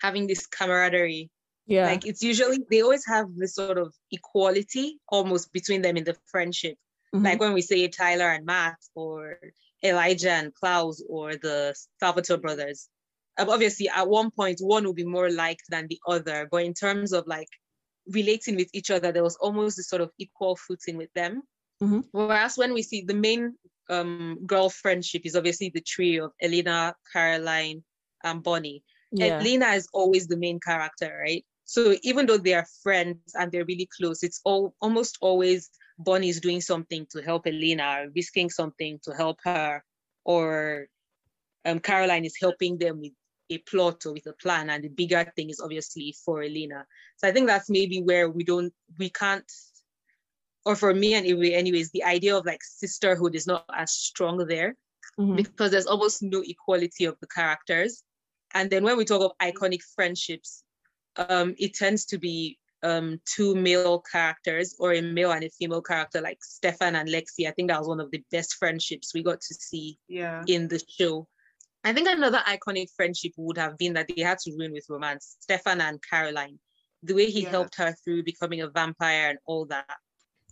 having this camaraderie, Yeah. like it's usually they always have this sort of equality almost between them in the friendship Mhm. like when we say Tyler and Matt or Elijah and Klaus or the Salvatore brothers. Obviously, at one point, one will be more liked than the other, but in terms of like relating with each other, there was almost this sort of equal footing with them. Mhm. Whereas when we see the main um, girl friendship is obviously the trio of Elena, Caroline, and Bonnie. yeah. Elena is always the main character, right? So even though they are friends and they're really close, it's all almost always Bonnie is doing something to help Elena, risking something to help her, or um, Caroline is helping them with a plot or with a plan, and the bigger thing is obviously for Elena. So I think that's maybe where we don't, we can't, or for me and Ivy, anyways, the idea of like sisterhood is not as strong there Mhm. because there's almost no equality of the characters. And then when we talk of iconic friendships, um, it tends to be um, two male characters or a male and a female character like Stefan and Lexi. I think that was one of the best friendships we got to see Yeah. in the show. I think another iconic friendship would have been that they had to ruin with romance, Stefan and Caroline. The way he Yeah. helped her through becoming a vampire and all that.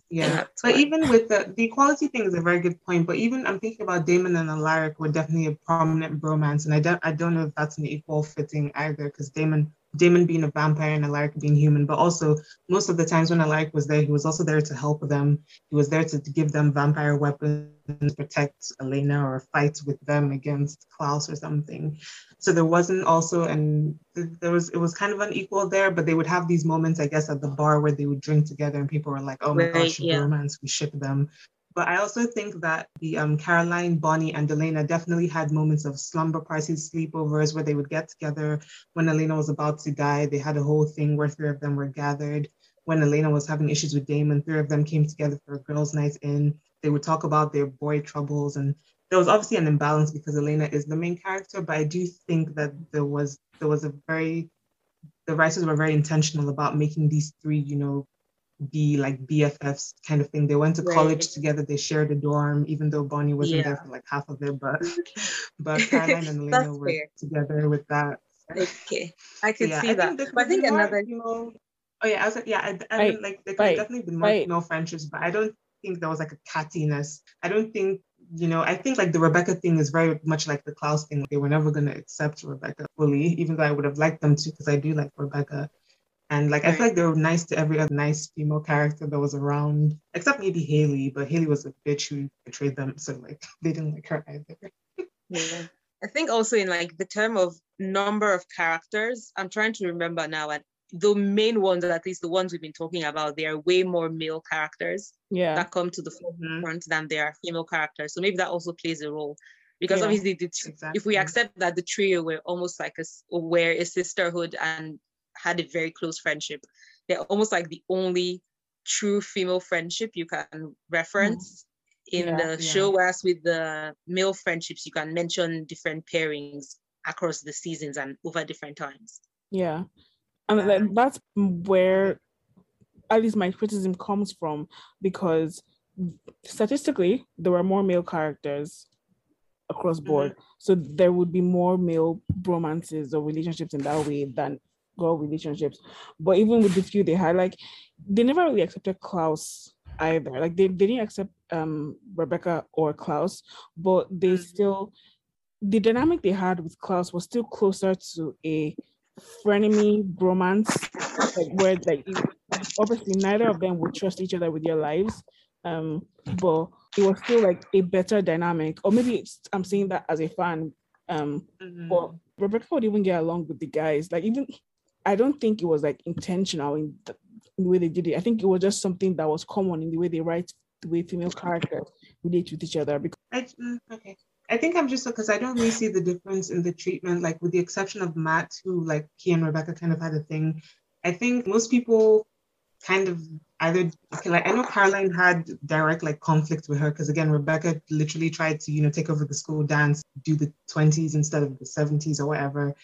Yeah, but even with the the equality thing is a very good point. But even I'm thinking about Damon and Alaric were definitely a prominent bromance, and I don't I don't know if that's an equal fitting either, because Damon Damon being a vampire and Alaric being human, but also most of the times when Alaric was there, he was also there to help them. He was there to, to give them vampire weapons, and protect Elena, or fight with them against Klaus or something. So there wasn't also and there was it was kind of unequal there, but they would have these moments, I guess, at the bar where they would drink together and people were like, oh my Right, gosh, yeah. romance, we ship them. But I also think that the um, Caroline, Bonnie, and Elena definitely had moments of slumber parties, sleepovers where they would get together. When Elena was about to die, they had a whole thing where three of them were gathered. When Elena was having issues with Damon, three of them came together for a girls' night in. They would talk about their boy troubles. And there was obviously an imbalance because Elena is the main character, but I do think that there was there was a very the writers were very intentional about making these three, you know, be like BFFs kind of thing. They went to Right. college together. They shared a dorm, even though Bonnie wasn't Yeah. there for like half of it. But <laughs> but Caroline and That's Elena were fair. together with that. Okay, I could yeah, see I that. think there But I could think be another female. Oh yeah, I was like, yeah, I, I Right, mean, like there could right, definitely been more right. female friendships, but I don't think there was like a cattiness. I don't think you know. I think like the Rebekah thing is very much like the Klaus thing. They were never gonna accept Rebekah fully, even though I would have liked them to because I do like Rebekah. And like I feel like they were nice to every other nice female character that was around, except maybe Hayley, but Hayley was a bitch who betrayed them, so like <laughs> they didn't like her either. Yeah. I think also in like the term of number of characters, I'm trying to remember now, and the main ones, at least the ones we've been talking about, they are way more male characters Yeah. that come to the Mhm. forefront than there are female characters. So maybe that also plays a role. Because Yeah. obviously, the t- if we accept that the trio were almost like a s- were a sisterhood and had a very close friendship, they're almost like the only true female friendship you can reference mm. in Yeah, the yeah. show, whereas with the male friendships, you can mention different pairings across the seasons and over different times. Yeah. And like, um, that's where at least my criticism comes from because statistically there were more male characters across board. Mm-hmm. So there would be more male romances or relationships in that way than girl relationships. But even with the few they had, like they never really accepted Klaus either. Like they, they didn't accept um Rebekah or Klaus, but they still the dynamic they had with Klaus was still closer to a frenemy romance, like where like obviously neither of them would trust each other with their lives. Um, but it was still like a better dynamic, or maybe it's, I'm saying that as a fan. Um, Mhm. but Rebekah would even get along with the guys. Like even, I don't think it was like intentional in the, in the way they did it. I think it was just something that was common in the way they write, the way female characters relate with each other. Because I, mm, okay. I think I'm just because I don't really see the difference in the treatment, like with the exception of Matt, who like he and Rebekah kind of had a thing. I think most people kind of either okay, like I know Caroline had direct like conflict with her because again Rebekah literally tried to you know take over the school dance, do the 20s instead of the 70s or whatever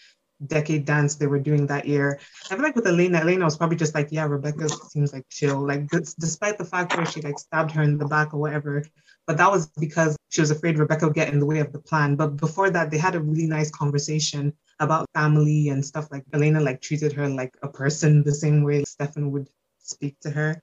decade dance they were doing that year. I feel like with Elena, Elena was probably just like, yeah, Rebekah seems like chill. Like despite the fact where she like stabbed her in the back or whatever, but that was because she was afraid Rebekah would get in the way of the plan. But before that, they had a really nice conversation about family and stuff. Like Elena like treated her like a person the same way Stefan would speak to her.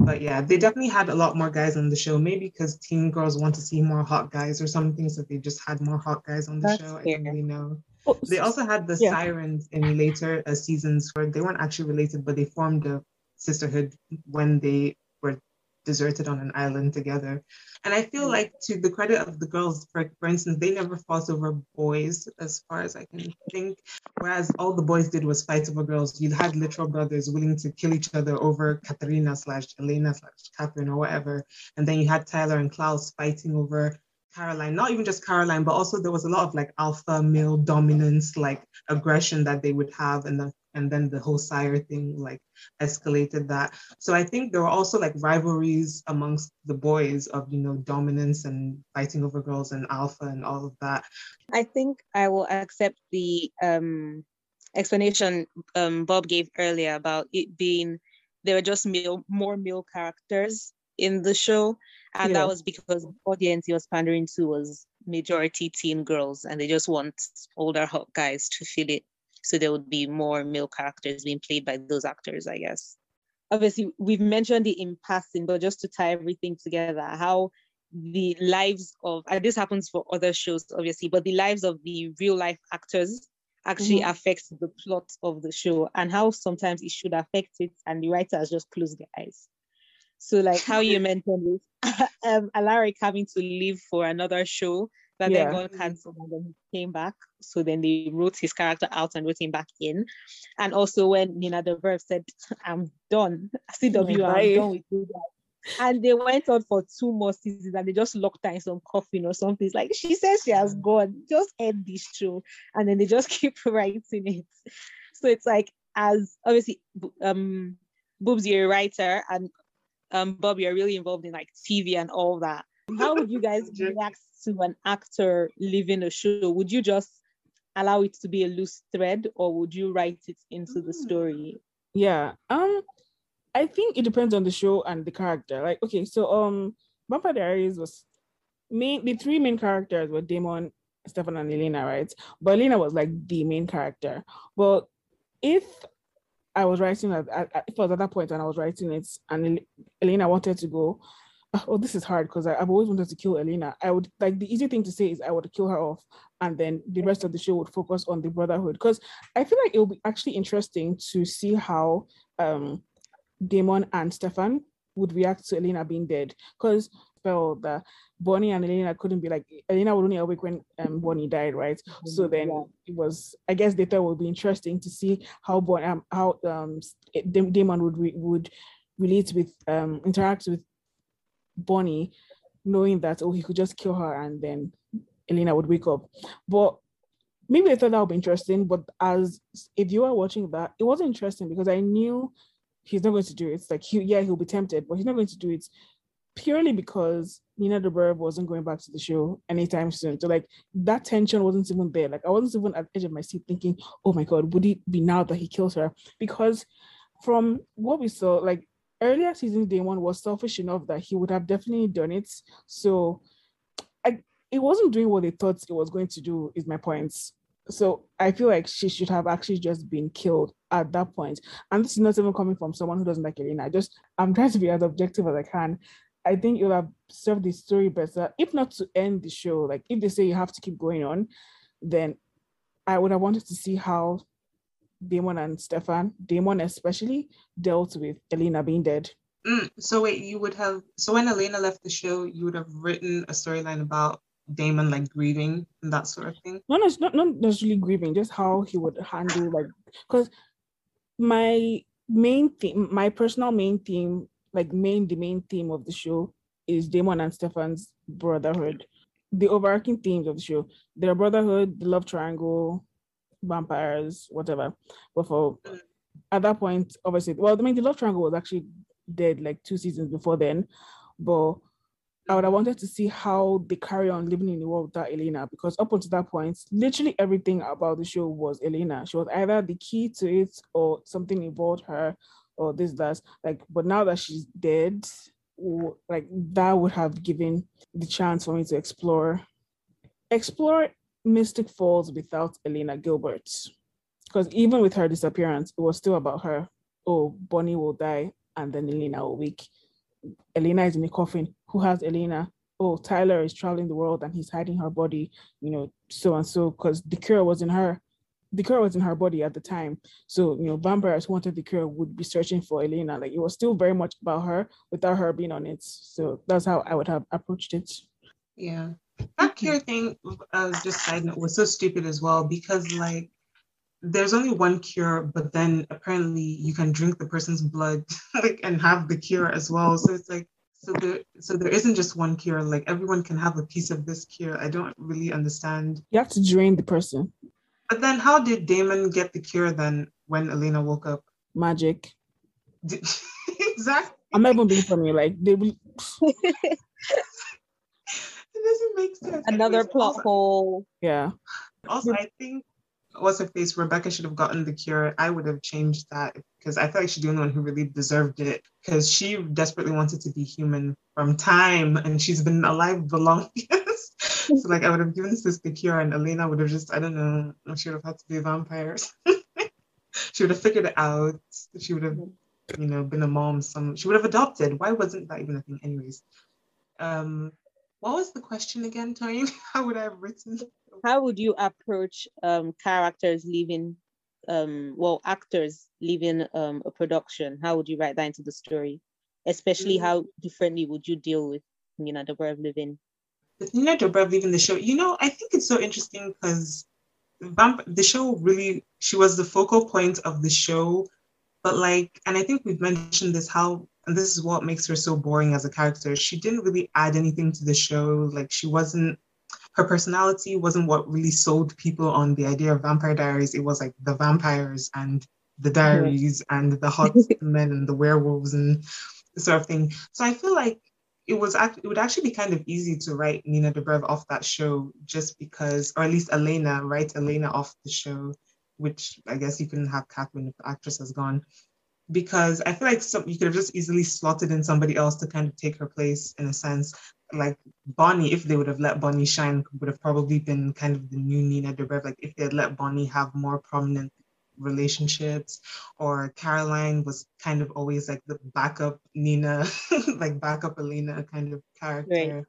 But yeah, they definitely had a lot more guys on the show. Maybe because teen girls want to see more hot guys or something, so they just had more hot guys on the That's show. I fair. don't really know. Oh, They also had the Yeah. sirens in later uh, seasons where they weren't actually related, but they formed a sisterhood when they were deserted on an island together. And I feel like, to the credit of the girls, for, for instance, they never fought over boys, as far as I can think. Whereas all the boys did was fight over girls. You had literal brothers willing to kill each other over Katerina slash Elena slash Catherine or whatever. And then you had Tyler and Klaus fighting over Caroline, not even just Caroline, but also there was a lot of like alpha male dominance, like aggression that they would have, and then and then the whole sire thing like escalated that. So I think there were also like rivalries amongst the boys of you know dominance and fighting over girls and alpha and all of that. I think I will accept the um, explanation um, Bob gave earlier about it being there were just male, more male characters in the show, and Yeah. that was because the audience he was pandering to was majority teen girls, and they just want older hot guys to fill it. So there would be more male characters being played by those actors, I guess. Obviously, we've mentioned it in passing, but just to tie everything together, how the lives of and this happens for other shows obviously but the lives of the real life actors actually mm-hmm. affects the plot of the show and how sometimes it should affect it and the writers just close their eyes so like how you <laughs> mentioned with <laughs> um alaric having to leave for another show that Yeah. then got cancelled and then he came back so then they wrote his character out and wrote him back in and also when nina Dobrev said i'm done <laughs> cw Bye. i'm done with you guys and they went on for two more seasons and they just locked her in some coffin or something. It's like she says she has gone, just end this show. And then they just keep writing it. So it's like as obviously um Boops, you're a writer and um Bob, you're really involved in like TV and all that. How would you guys <laughs> <laughs> react to an actor leaving a show? Would you just allow it to be a loose thread or would you write it into the story? Yeah. Um, I think it depends on the show and the character. Like, okay, so um, Vampire Diaries was main. The three main characters were Damon, Stefan, and Elena, right? But Elena was like the main character. But if I was writing at, at at- if I was at that point and I was writing it, and Elena wanted to go. Oh, this is hard because I've always wanted to kill Elena. I would like the easy thing to say is I would kill her off, and then the rest of the show would focus on the brotherhood. Because I feel like it will be actually interesting to see how um Damon and Stefan would react to Elena being dead. Because felt that Bonnie and Elena couldn't be like Elena would only awake when um Bonnie died, right? So then Yeah. it was I guess they thought it would be interesting to see how Bonnie um, how um Damon would re- would relate with um interact with Bonnie, knowing that oh he could just kill her and then Elena would wake up. But maybe I thought that would be interesting, but as if you viewer watching that, it wasn't interesting because I knew he's not going to do it. It's like he yeah, he'll be tempted, but he's not going to do it purely because Nina Dobrev wasn't going back to the show anytime soon. So like that tension wasn't even there. Like I wasn't even at the edge of my seat thinking, oh my god, would it be now that he kills her? Because from what we saw, like earlier season One was selfish enough that he would have definitely done it. So I it wasn't doing what they thought it was going to do, is my point. So I feel like she should have actually just been killed at that point. And this is not even coming from someone who doesn't like Elena. I just I'm trying to be as objective as I can. I think would have served the story better, if not to end the show. Like if they say you have to keep going on, then I would have wanted to see how Damon and Stefan, Damon especially, dealt with Elena being dead. Mm, so wait, you would have so when Elena left the show, you would have written a storyline about Damon like grieving and that sort of thing. No, no, it's not not necessarily grieving, just how he would handle like because my main theme, my personal main theme like main the main theme of the show is Damon and Stefan's brotherhood. The overarching themes of the show, their brotherhood, the love triangle, vampires, whatever. But for at that point, obviously, well, I mean, the love triangle was actually dead like two seasons before then, but I would have wanted to see how they carry on living in the world without Elena because up until that point, literally everything about the show was Elena. She was either the key to it or something involved her or this that. Like but now that she's dead like that would have given the chance for me to explore explore mystic falls without elena gilbert. Because even with her disappearance it was still about her. Oh bonnie will die and then elena will wake elena is in a coffin. Who has elena? Oh tyler is traveling the world and he's hiding her body you know so and so because the cure was in her the cure was in her body at the time. So, you know, vampires wanted the cure would be searching for Elena. Like it was still very much about her without her being on it. So that's how I would have approached it. Yeah. That cure thing, uh, just side note, was so stupid as well because like there's only one cure, but then apparently you can drink the person's blood <laughs> like and have the cure as well. So it's like so there so there isn't just one cure, like everyone can have a piece of this cure. I don't really understand. You have to drain the person. But then how did Damon get the cure then when Elena woke up? Magic. Did, <laughs> exactly. I'm not even being funny. Like they will. <laughs> it doesn't make sense. Another Anyways, plot also, hole. Yeah. Also, I think what's her face? Rebekah should have gotten the cure. I would have changed that because I feel like she's the only one who really deserved it because she desperately wanted to be human from time and she's been alive the <laughs> longest. So like I would have given this the cure and Elena would have just, I don't know, she would have had to be vampires. <laughs> she would have figured it out. She would have, you know, been a mom, some she would have adopted. Why wasn't that even a thing? Anyways. Um what was the question again, Tony? <laughs> How would I have written? How would you approach um, characters leaving, um, well, actors leaving um, a production? How would you write that into the story? Especially, Mm. how differently would you deal with, you know, the way of living? With Nina Dobrev leaving the show, you know, I think it's so interesting because Vamp- the show really, she was the focal point of the show. But like, and I think we've mentioned this, how, and this is what makes her so boring as a character. She didn't really add anything to the show. Like, she wasn't, her personality wasn't what really sold people on the idea of Vampire Diaries. It was like the vampires and the diaries and the hot <laughs> men and the werewolves and the sort of thing. So I feel like it was it would actually be kind of easy to write Nina Dobrev off that show just because, or at least Elena, write Elena off the show, which I guess you couldn't have Catherine if the actress has gone. Because I feel like some you could have just easily slotted in somebody else to kind of take her place in a sense. Like Bonnie, if they would have let Bonnie shine, would have probably been kind of the new Nina Dobrev. Like if they had let Bonnie have more prominent relationships, or Caroline was kind of always like the backup Nina, <laughs> like backup Elena kind of character. Right.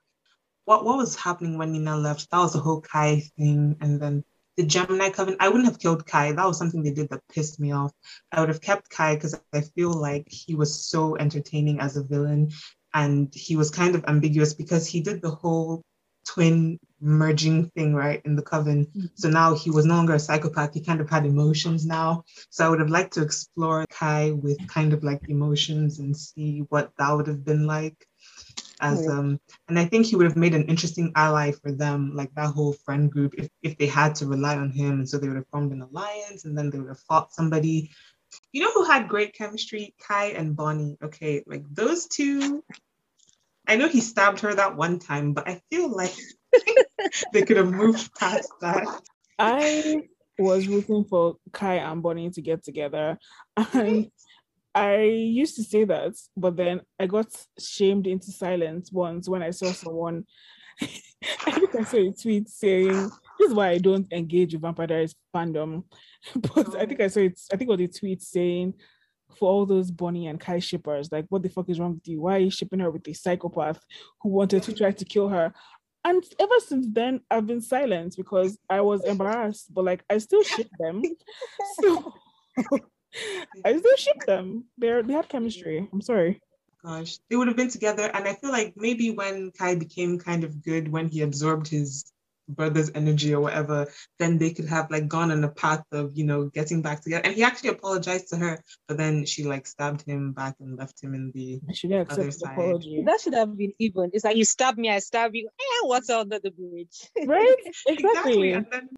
What what was happening when Nina left? That was the whole Kai thing, and then the Gemini Coven. I wouldn't have killed Kai. That was something they did that pissed me off. I would have kept Kai because I feel like he was so entertaining as a villain, and he was kind of ambiguous because he did the whole twin merging thing right in the coven so now he was no longer a psychopath he kind of had emotions now so i would have liked to explore kai with kind of like emotions and see what that would have been like as um and i think he would have made an interesting ally for them like that whole friend group if, if they had to rely on him and so they would have formed an alliance and then they would have fought somebody You know who had great chemistry? Kai and Bonnie. Okay, like those two. I know he stabbed her that one time, but I feel like <laughs> they could have moved past that. I was rooting for Kai and Bonnie to get together. And I used to say that, but then I got shamed into silence once when I saw someone. <laughs> I think I saw a tweet saying, This is why I don't engage with Vampire Diaries fandom. <laughs> But I oh. think I saw it, I think it was a tweet saying, for all those Bonnie and Kai shippers, like, what the fuck is wrong with you? Why are you shipping her with a psychopath who wanted to try to kill her? And ever since then, I've been silent because I was embarrassed, but like, I still ship them. <laughs> So I still ship them. They're they had chemistry. I'm sorry. Gosh, they would have been together, and I feel like maybe when Kai became kind of good, when he absorbed his brother's energy or whatever, then they could have like gone on a path of you know getting back together. And he actually apologized to her, but then she like stabbed him back and left him in the should have Other side. apology. That should have been even. It's like you stab me, I stab you. Eh, what's under the bridge? Right? <laughs> exactly. Exactly.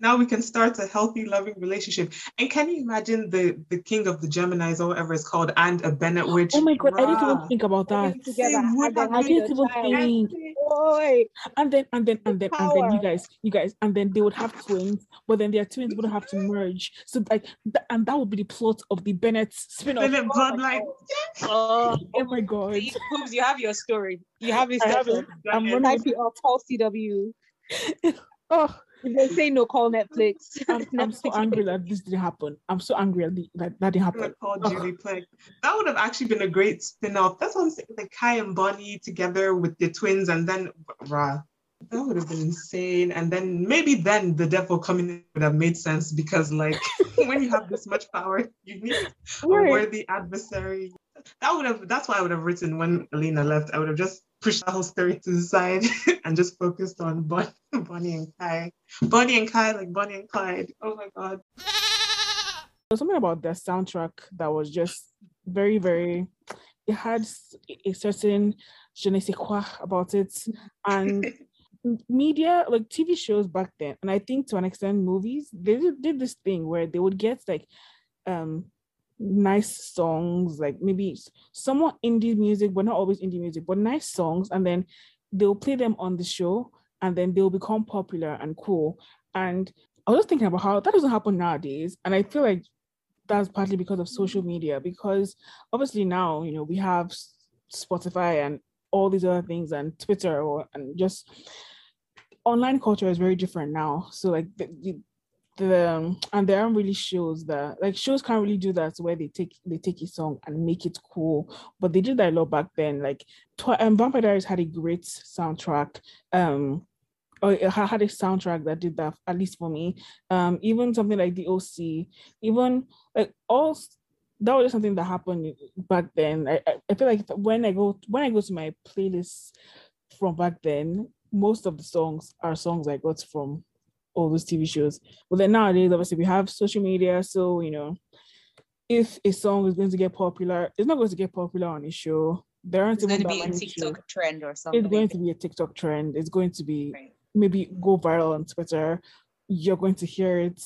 And then now we can start a healthy, loving relationship. And can you imagine the the king of the Geminis or whatever it's called, and a Bennett oh witch? Oh my god, I didn't even think about that. Living together and then I having didn't even think. Boy, And then and then and then and then you guys, you guys, and then they would have twins, but then their twins wouldn't have to merge. So like th- and that would be the plot of the Bennett spin-off. Bennett bloodline. oh, Oh <laughs> my god. see, Boops, you have your story. You have it. I have it. I'm running Type with- it up, CW. <laughs> Oh, If they say no, call Netflix. I'm, I'm so angry that this didn't happen. I'm so angry that the- that, that didn't happen. gonna call Ugh. Julie Plec. That would have actually been a great spin-off. That's what I'm saying. Like Kai and Bonnie together with the twins, and then rah. That would have been insane. And then maybe then the devil coming in would have made sense because like <laughs> when you have this much power, you need a worthy adversary. That would have that's why I would have written when Elena left. I would have just pushed that whole story to the side <laughs> and just focused on Bon- Bonnie and Kai. Bonnie and Kai, like Bonnie and Clyde. Oh my god. There's something about the soundtrack that was just very, very. It had a certain je ne sais quoi about it, and <laughs> media like TV shows back then, and I think to an extent movies, they did, did this thing where they would get like um nice songs, like maybe somewhat indie music, but not always indie music, but nice songs, and then they'll play them on the show, and then they'll become popular and cool. And I was just thinking about how that doesn't happen nowadays, and I feel like that's partly because of social media. Because obviously now, you know, we have Spotify and all these other things, and Twitter, or and just online culture is very different now. So like the, the, the um, and there aren't really shows that like shows can't really do that where they take they take a song and make it cool. But they did that a lot back then. Like Twi- um, Vampire Diaries had a great soundtrack. Um, or it had a soundtrack that did that at least for me. Um, even something like the OC, even like all that was just something that happened back then. I, I, feel like when I go when I go to my playlists from back then, most of the songs are songs I got from all those TV shows. But then nowadays, obviously, we have social media, so you know, if a song is going to get popular, it's not going to get popular on a show. There aren't It's going to be a TikTok shows. trend or something. It's going to be a TikTok trend. It's going to be Right. maybe go viral on Twitter. You're going to hear it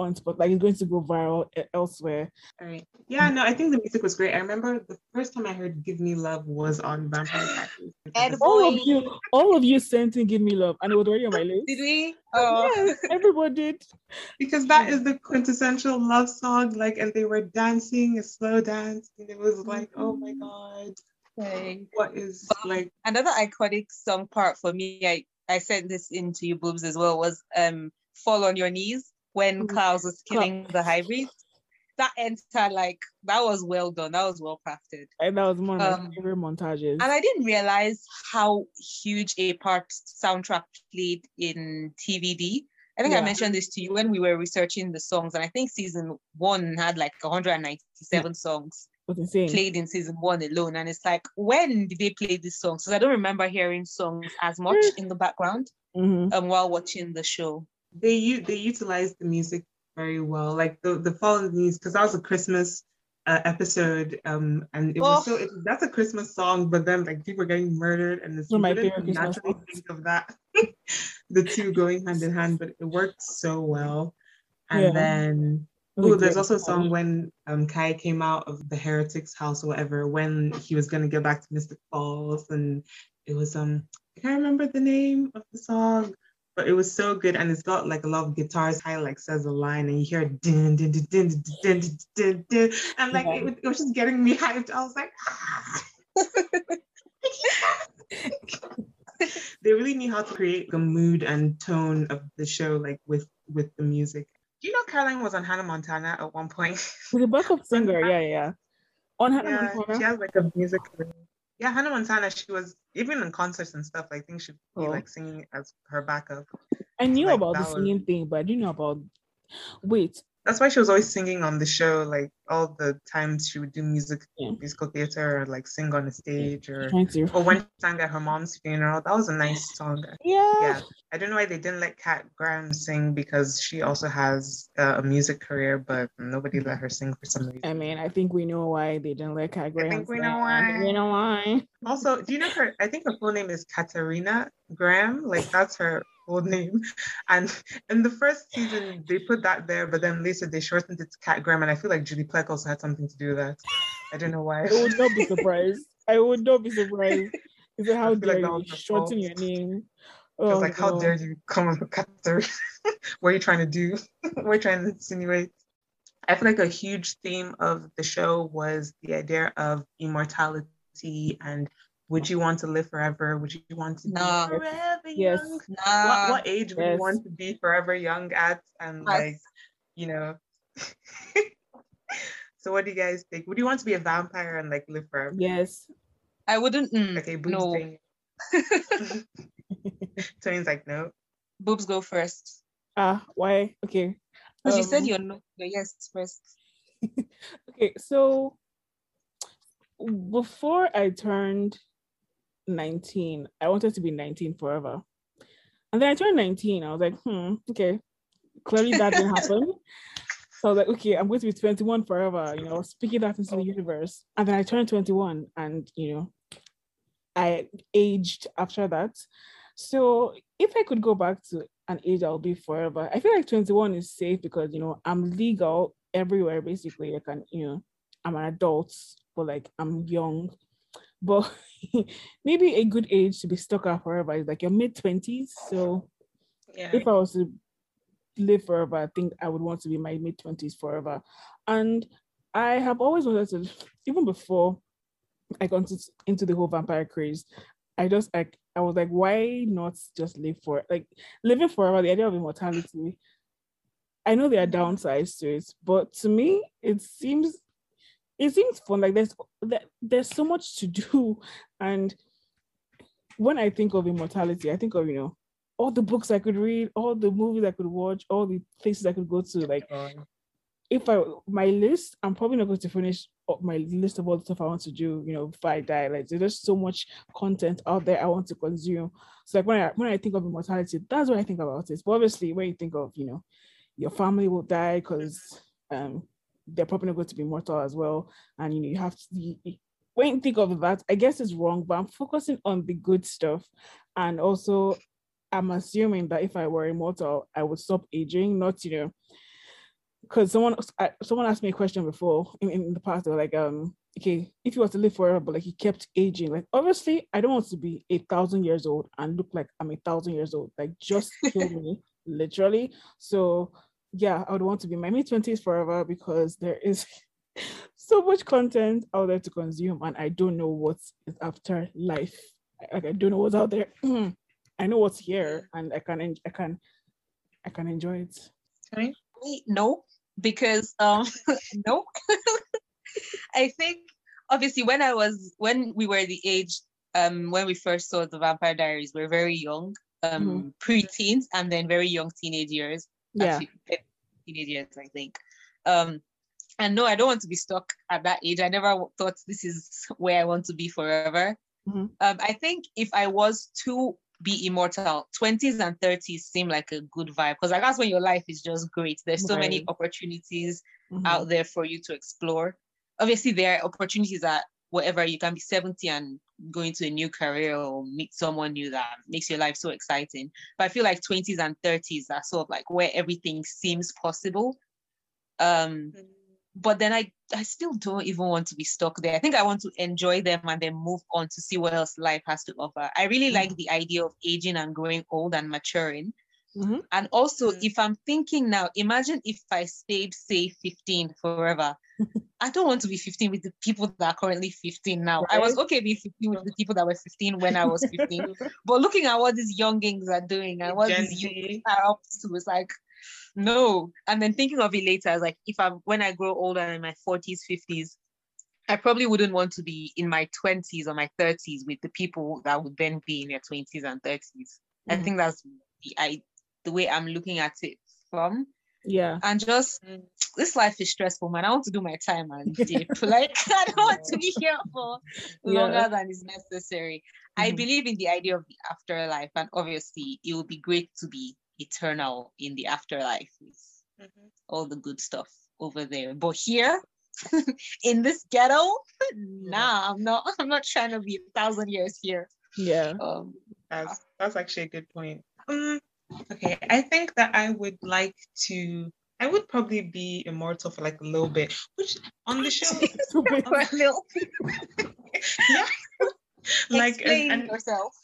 on spot, like it's going to go viral elsewhere. All right. Yeah, no, I think the music was great. I remember the first time I heard Give Me Love was on Vampire Diaries. Ed All of you, all of you sent in "Give Me Love," and it was already on my list. Did we? Oh, Yes, everybody did. because that is the quintessential love song. Like, and they were dancing a slow dance, and it was like, oh my god, okay. what is like? Another iconic song part for me, I, I sent this into you Boops as well, was um Fall on Your Knees when Mhm. Klaus was killing the hybrids. That entire like that was well done. That was well crafted. And that was one of my Um, favorite montages. And I didn't realize how huge a part soundtrack played in TVD. I think I mentioned this to you when we were researching the songs, and I think season one had like 197 songs it was insane. played in season one alone. And it's like, when did they play these songs? Because I don't remember hearing songs as much Mm. in the background Mhm. um, while watching the show. They u- they utilized the music very well. Like the the Fallen Knees, because that was a Christmas uh, episode, um, and it was Oh. so it, that's a Christmas song, but then like people are getting murdered, and it's One of my you favorite naturally songs. think of that, <laughs> the two going hand in hand, but it worked so well. And Yeah. then Oh, there's also a song when um Kai came out of the heretic's house or whatever, when he was gonna get back to Mystic Falls, and it was um I can't remember the name of the song, but it was so good, and it's got like a lot of guitars. Kai like says a line, and you hear din din din din din din din, din, and like it, was- it was just getting me hyped. I was like, ah. <laughs> they really knew how to create the mood and tone of the show, like with with the music. Do you know Caroline was on Hannah Montana at one point? With a backup singer, <laughs> yeah, yeah. On Hannah yeah, Montana? she has like a music career. Yeah, Hannah Montana. She was even in concerts and stuff. I think she'd be Oh. like singing as her backup. I knew like, about the that was- singing thing, but I didn't know about. Wait, That's why she was always singing on the show. Like all the times she would do music, Yeah. musical theater, or like sing on the stage, or or when she sang at her mom's funeral. That was a nice song. Yeah. Yeah, I don't know why they didn't let Kat Graham sing because she also has uh, a music career, but nobody let her sing for some reason. I mean, I think we know why they didn't let Kat Graham. I think we sing. know why. We know why. Also, do you know her? I think her full name is Katerina Graham. Like that's her full name. And in the first season, they put that there, but then later they shortened it to Kat Graham. And I feel like Julie Plec also had something to do with that. I don't know why. I would not be surprised. I would not be surprised. Is it how feel like dare you shorten your name? Oh, like, how no. dare you come up with Katerina? <laughs> what are you trying to do? <laughs> what are you trying to insinuate? I feel like a huge theme of the show was the idea of immortality and would you want to live forever? Would you want to be forever Yes. young? Nah. what, what age would yes. you want to be forever young at and Yes. like you know <laughs> so what do you guys think would you want to be a vampire and like live forever Yes. I wouldn't. mm, okay Boops no. saying <laughs> Tony's like no Boops go first. Ah, why? Okay. Because you said Um, you're no. your yes first. <laughs> Okay, so before I turned 19, I wanted to be 19 forever. And then I turned 19. I was like, hmm, okay. Clearly that didn't happen. <laughs> So I was like, okay, I'm going to be 21 forever, you know, speaking that into the universe. And then I turned 21 and, you know, I aged after that. So if I could go back to an age I'll be forever, I feel like 21 is safe because, you know, I'm legal everywhere basically. I can, you know, I'm an adult, but like I'm young. But <laughs> maybe a good age to be stuck at forever is like your mid 20s. So yeah if I was to live forever, I think I would want to be my mid 20s forever. And I have always wanted to, even before I got into, into the whole vampire craze, I just like, I was like, why not just live for like living forever? The idea of immortality, I know there are downsides to it, but to me, it seems it seems fun. Like there's there, there's so much to do, <laughs> and when I think of immortality, I think of you know all the books I could read, all the movies I could watch, all the places I could go to. Like if I my list, I'm probably not going to finish up my list of all the stuff I want to do. You know, before I die, like there's just so much content out there I want to consume. So like when I when I think of immortality, that's what I think about it. But obviously, when you think of you know your family will die because um they're probably not going to be mortal as well, and you know you have to. You, when think of that, I guess it's wrong, but I'm focusing on the good stuff, and also I'm assuming that if I were immortal, I would stop aging, not you know because someone I, someone asked me a question before in, in the past. They were like, um, okay, if you were to live forever, but like you kept aging, like obviously I don't want to be a thousand years old and look like I'm a thousand years old. Like just kill me, <laughs> literally. So yeah, I would want to be my mid twenties forever because there is <laughs> so much content out there to consume, and I don't know what is after life. Like I don't know what's out there. <clears throat> I know what's here, and I can I can I can enjoy it. Wait, no, because um <laughs> no. <laughs> I think obviously when I was when we were the age um when we first saw the Vampire Diaries, we are very young, um pre-teens and then very young teenage years. Yeah. Actually, teenage years, I think. Um and no, I don't want to be stuck at that age. I never thought this is where I want to be forever. Mhm. Um, I think if I was to be immortal, 20s and 30s seem like a good vibe because like that's when your life is just great. There's so many Right. opportunities Mhm. out there for you to explore. Obviously, there are opportunities that whatever you can be 70 and go into a new career or meet someone new that makes your life so exciting. But I feel like 20s and 30s are sort of like where everything seems possible. Um, but then I I still don't even want to be stuck there. I think I want to enjoy them and then move on to see what else life has to offer. I really like the idea of aging and growing old and maturing. Mhm. And also, Mm. if I'm thinking now, imagine if I stayed, say, 15 forever. I don't want to be 15 with the people that are currently 15 now. I was okay being 15 with the people that were 15 when I was 15. <laughs> but looking at what these youngings are doing and what Gen these youth are up to, it's like, no. And then thinking of it later, as like if I'm when I grow older in my 40s, 50s, I probably wouldn't want to be in my 20s or my 30s with the people that would then be in their 20s and 30s. I Mhm. think that's the I the way I'm looking at it from. Yeah. And just This life is stressful, man. I want to do my time and dip. <laughs> like I don't want to be <laughs> here for longer Yeah. than is necessary. I Mhm. believe in the idea of the afterlife, and obviously it would be great to be eternal in the afterlife with Mhm. all the good stuff over there. But here <laughs> in this ghetto, nah, I'm not I'm not trying to be a thousand years here. Yeah. Um That's that's actually a good point. Um, okay, I think that I would like to. I would probably be immortal for like a little bit, which on the show, <laughs> <laughs> for a little yeah, <laughs> like and, explain and yourself.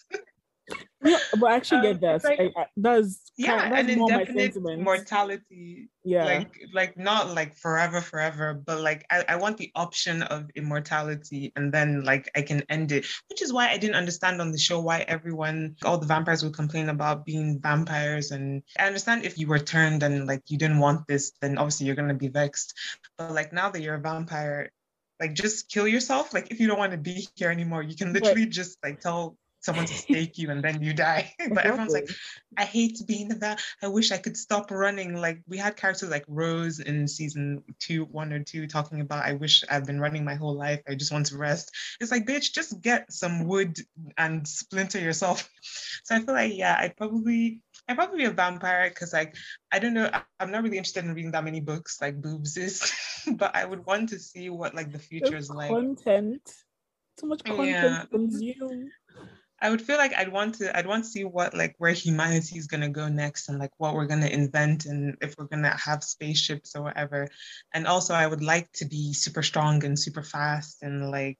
Yeah, but I actually Um, get that. like- I, I, that's yeah, kind, that's an more indefinite mortality. yeah. Like like not like forever, forever, but like I, I want the option of immortality and then like I can end it, which is why I didn't understand on the show why everyone all the vampires would complain about being vampires. And I understand if you were turned and like you didn't want this, then obviously you're gonna be vexed. But like now that you're a vampire, like just kill yourself. Like if you don't want to be here anymore, you can But- literally just like tell someone to <laughs> stake you and then you die. <laughs> but everyone's like, I hate being the va- I wish I could stop running. Like we had characters like Rose in season two, one or two, talking about I wish I've been running my whole life. I just want to rest. It's like, bitch, just get some wood and splinter yourself. <laughs> So I feel like, yeah, I'd probably I'd probably be a vampire because like I don't know, I- I'm not really interested in reading that many books like Boops is, but I would want to see what like the future There's is like. content. Too much content Yeah. to consume. I would feel like I'd want to I'd want to see what like where humanity is gonna go next and like what we're gonna invent and if we're gonna have spaceships or whatever. And also I would like to be super strong and super fast and like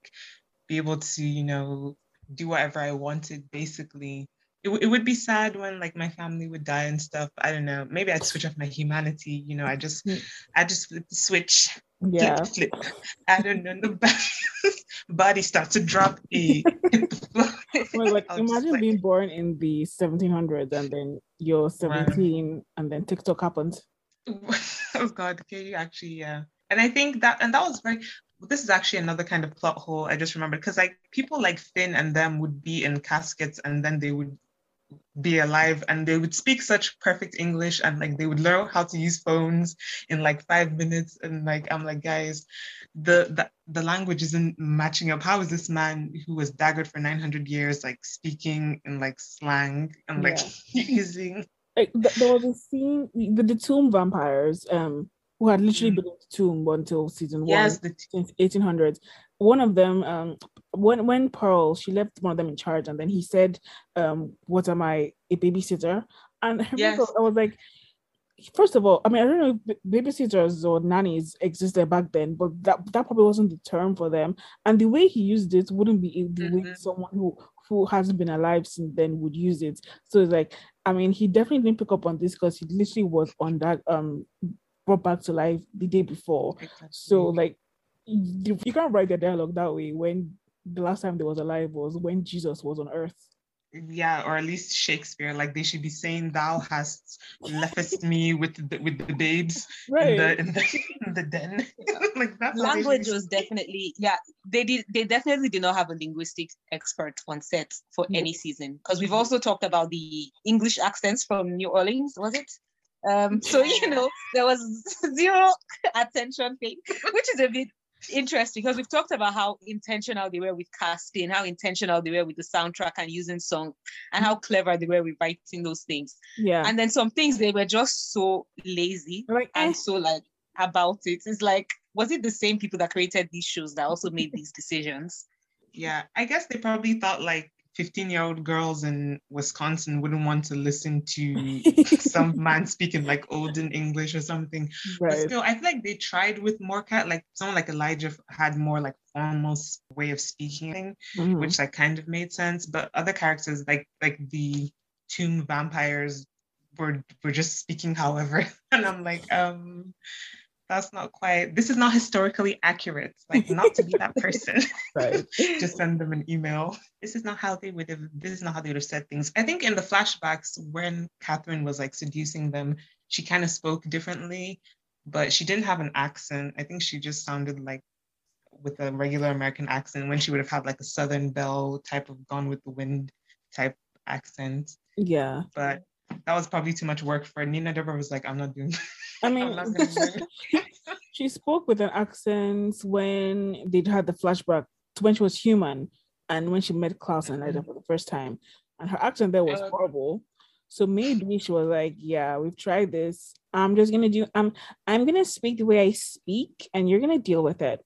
be able to, you know, do whatever I wanted basically. It, w- it would be sad when like my family would die and stuff. I don't know. Maybe I'd switch off my humanity. You know, I just Mm. I just flip the switch, <laughs> Yeah. flip, flip. I don't know. The <laughs> body starts to drop. A <laughs> Well, like <laughs> imagine like- being born in the 1700s and then you're 17 and then TikTok happened. <laughs> oh god can you actually yeah and i think that and that was very this is actually another kind of plot hole i just remembered because like people like finn and them would be in caskets and then they would be alive and they would speak such perfect english and like they would learn how to use phones in like five minutes and like i'm like guys the the, the language isn't matching up. How is this man who was daggered for 900 years like speaking in like slang and like <laughs> using? Like there was a scene the, the tomb vampires um who had literally Mm. been in the tomb until season one yes the since 1800s one of them um when when pearl she left one of them in charge and then he said um what am i a babysitter? And I, Yes. I was like first of all i mean i don't know if babysitters or nannies existed back then but that that probably wasn't the term for them. And the way he used it wouldn't be the way Mhm. someone who who hasn't been alive since then would use it. So it's like i mean he definitely didn't pick up on this because he literally was on that um brought back to life the day before. So like you, you can't write the dialogue that way when the last time they was alive was when Jesus was on earth. yeah, or at least Shakespeare. Like they should be saying, "Thou hast left me with the, with the babes in the in the, in the den." <laughs> like that's how they should language was definitely yeah they did they definitely did not have a linguistic expert on set for Yeah. any season because we've also talked about the english accents from new orleans was it um so you know there was <laughs> zero attention paid <laughs> which is a bit interesting because we've talked about how intentional they were with casting how intentional they were with the soundtrack and using song and how clever they were with writing those things Yeah. and then some things they were just so lazy like eh, and so like about it. It's like, was it the same people that created these shows that also made these decisions? Yeah, I guess they probably thought like 15 year old girls in Wisconsin wouldn't want to listen to <laughs> some man speaking like olden English or something. But still, I feel like they tried with more cat, like someone like Elijah had more like formal way of speaking, Mhm. which like kind of made sense. But other characters, like like the tomb vampires, were were just speaking however. <laughs> And I'm like, um, that's not quite this is not historically accurate. Like not to be that <laughs> person. Right. <laughs> just send them an email. This is not how they would have this is not how they would have said things. I think in the flashbacks when Catherine was like seducing them, she kind of spoke differently, but she didn't have an accent. I think she just sounded like with a regular American accent when she would have had like a Southern Belle type of Gone with the Wind type accent. Yeah. But that was probably too much work for her. Nina Dobrev was like, I'm not doing I mean, not gonna do it. <laughs> she spoke with an accent when they had the flashback to when she was human and when she met Klaus and Ida for the first time. And her accent there was Uh, horrible. So maybe she was like, Yeah, we've tried this. I'm just gonna do I'm I'm gonna speak the way I speak and you're gonna deal with it.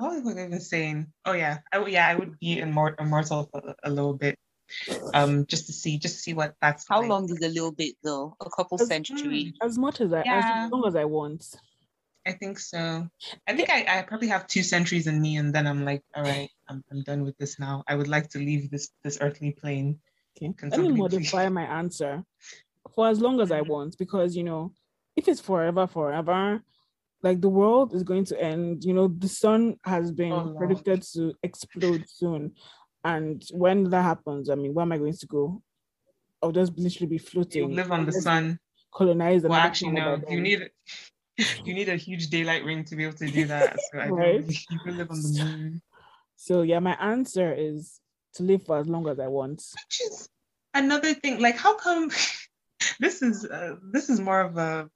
Oh, what I've been saying. Oh yeah, I would- yeah, I would be immor- immortal for a, a little bit, um, just to see, just to see what that's. How like. long is a little bit though? A couple As- centuries. As much as I Yeah. as long as I want. I think so. I think I, I probably have two centuries in me, and then I'm like, all right, I'm, I'm done with this now. I would like to leave this this earthly plane. Okay. Can Let me somebody please- <laughs> modify my answer for as long as I Mhm. want because you know, if it's forever, forever, like the world is going to end. You know, the sun has been Oh, predicted to explode soon. And when that happens, I mean, where am I going to go? I'll just literally be You floating. live on the sun. Colonize Well, actually, no. You need <laughs> you need a huge daylight ring to be able to do that. So I don't Right. you can live on the moon. So yeah, my answer is to live for as long as I want. which is another thing like how come <laughs> this is uh, this is more of a,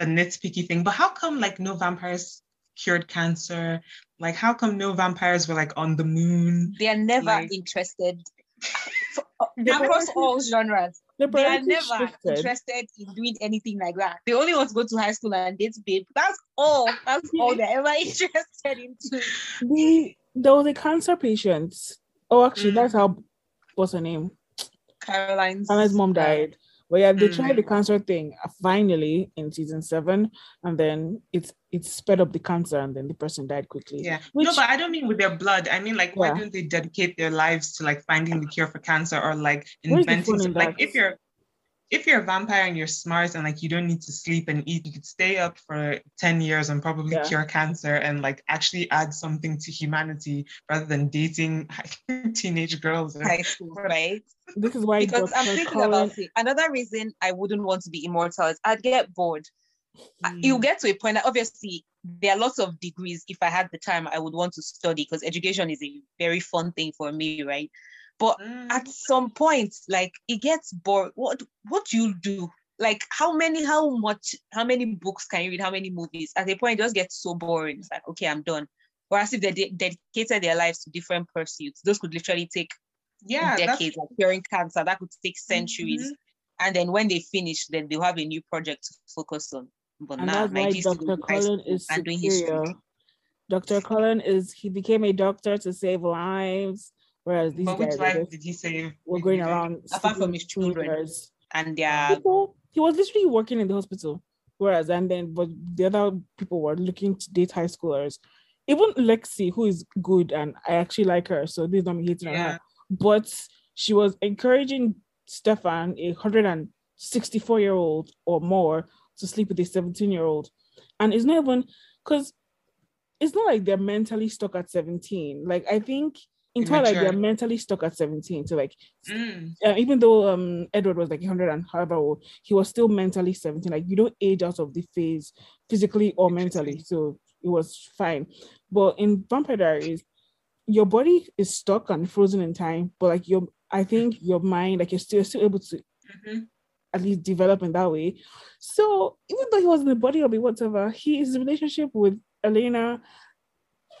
a nitpicky thing but how come like no vampires cured cancer like how come no vampires were like on the moon They are never Like- interested <laughs> across all genres. The They are never shifted. interested in doing anything like that. They only want to go to high school and date babe. That's all. <laughs> That's all they're ever <laughs> interested into. The, there was a cancer patient. Oh, actually, Mm. that's how. What's her name? Caroline's Anna's mom died. But yeah, they Mm. tried the cancer thing uh, finally in season seven, and then it's it sped up the cancer, and then the person died quickly. yeah Which no but i don't mean with their blood i mean like why don't they dedicate their lives to like finding the cure for cancer or like inventing in like if you're if you're a vampire and you're smart and like you don't need to sleep and eat, you could stay up for 10 years and probably Yeah. cure cancer and like actually add something to humanity rather than dating <laughs> teenage girls. and- high school, <laughs> right? this is why Because I'm thinking Cullen- about it. Another reason I wouldn't want to be immortal is I'd get bored. I- Mm. You get to a point that obviously there are lots of degrees. If I had the time, I would want to study because education is a very fun thing for me, right? But Mm. at some point, like it gets bored. What what do you do? Like how many, how much, how many books can you read? How many movies? At a point, it just gets so boring. It's like, okay, I'm done. Whereas if they de- dedicated their lives to different pursuits, those could literally take yeah, decades, like curing cancer, that could take centuries. Mhm. And then when they finish, then they'll have a new project to focus on. But and now, that's why Dr. Cullen is and doing superior. Dr. Cullen is he became a doctor to save lives, whereas these But guys which life just- did he save? were going around Apart from his children. And their people he was literally working in the hospital whereas and then but the other people were looking to date high schoolers even lexi who is good and i actually like her so this is not me hating on Yeah. her but she was encouraging stefan a 164 year old or more to sleep with a 17 year old and it's not even because it's not like they're mentally stuck at 17 like i think in Twilight, they're mentally stuck at 17 so like Mm. uh, even though um Edward was like 100 and however old, he was still mentally 17. Like you don't age out of the phase physically or mentally, so it was fine. But in Vampire Diaries, your body is stuck and frozen in time, but like your I think your mind, like you're still, you're still able to Mhm. at least develop in that way. So even though he was in the body of it, whatever, he his relationship with Elena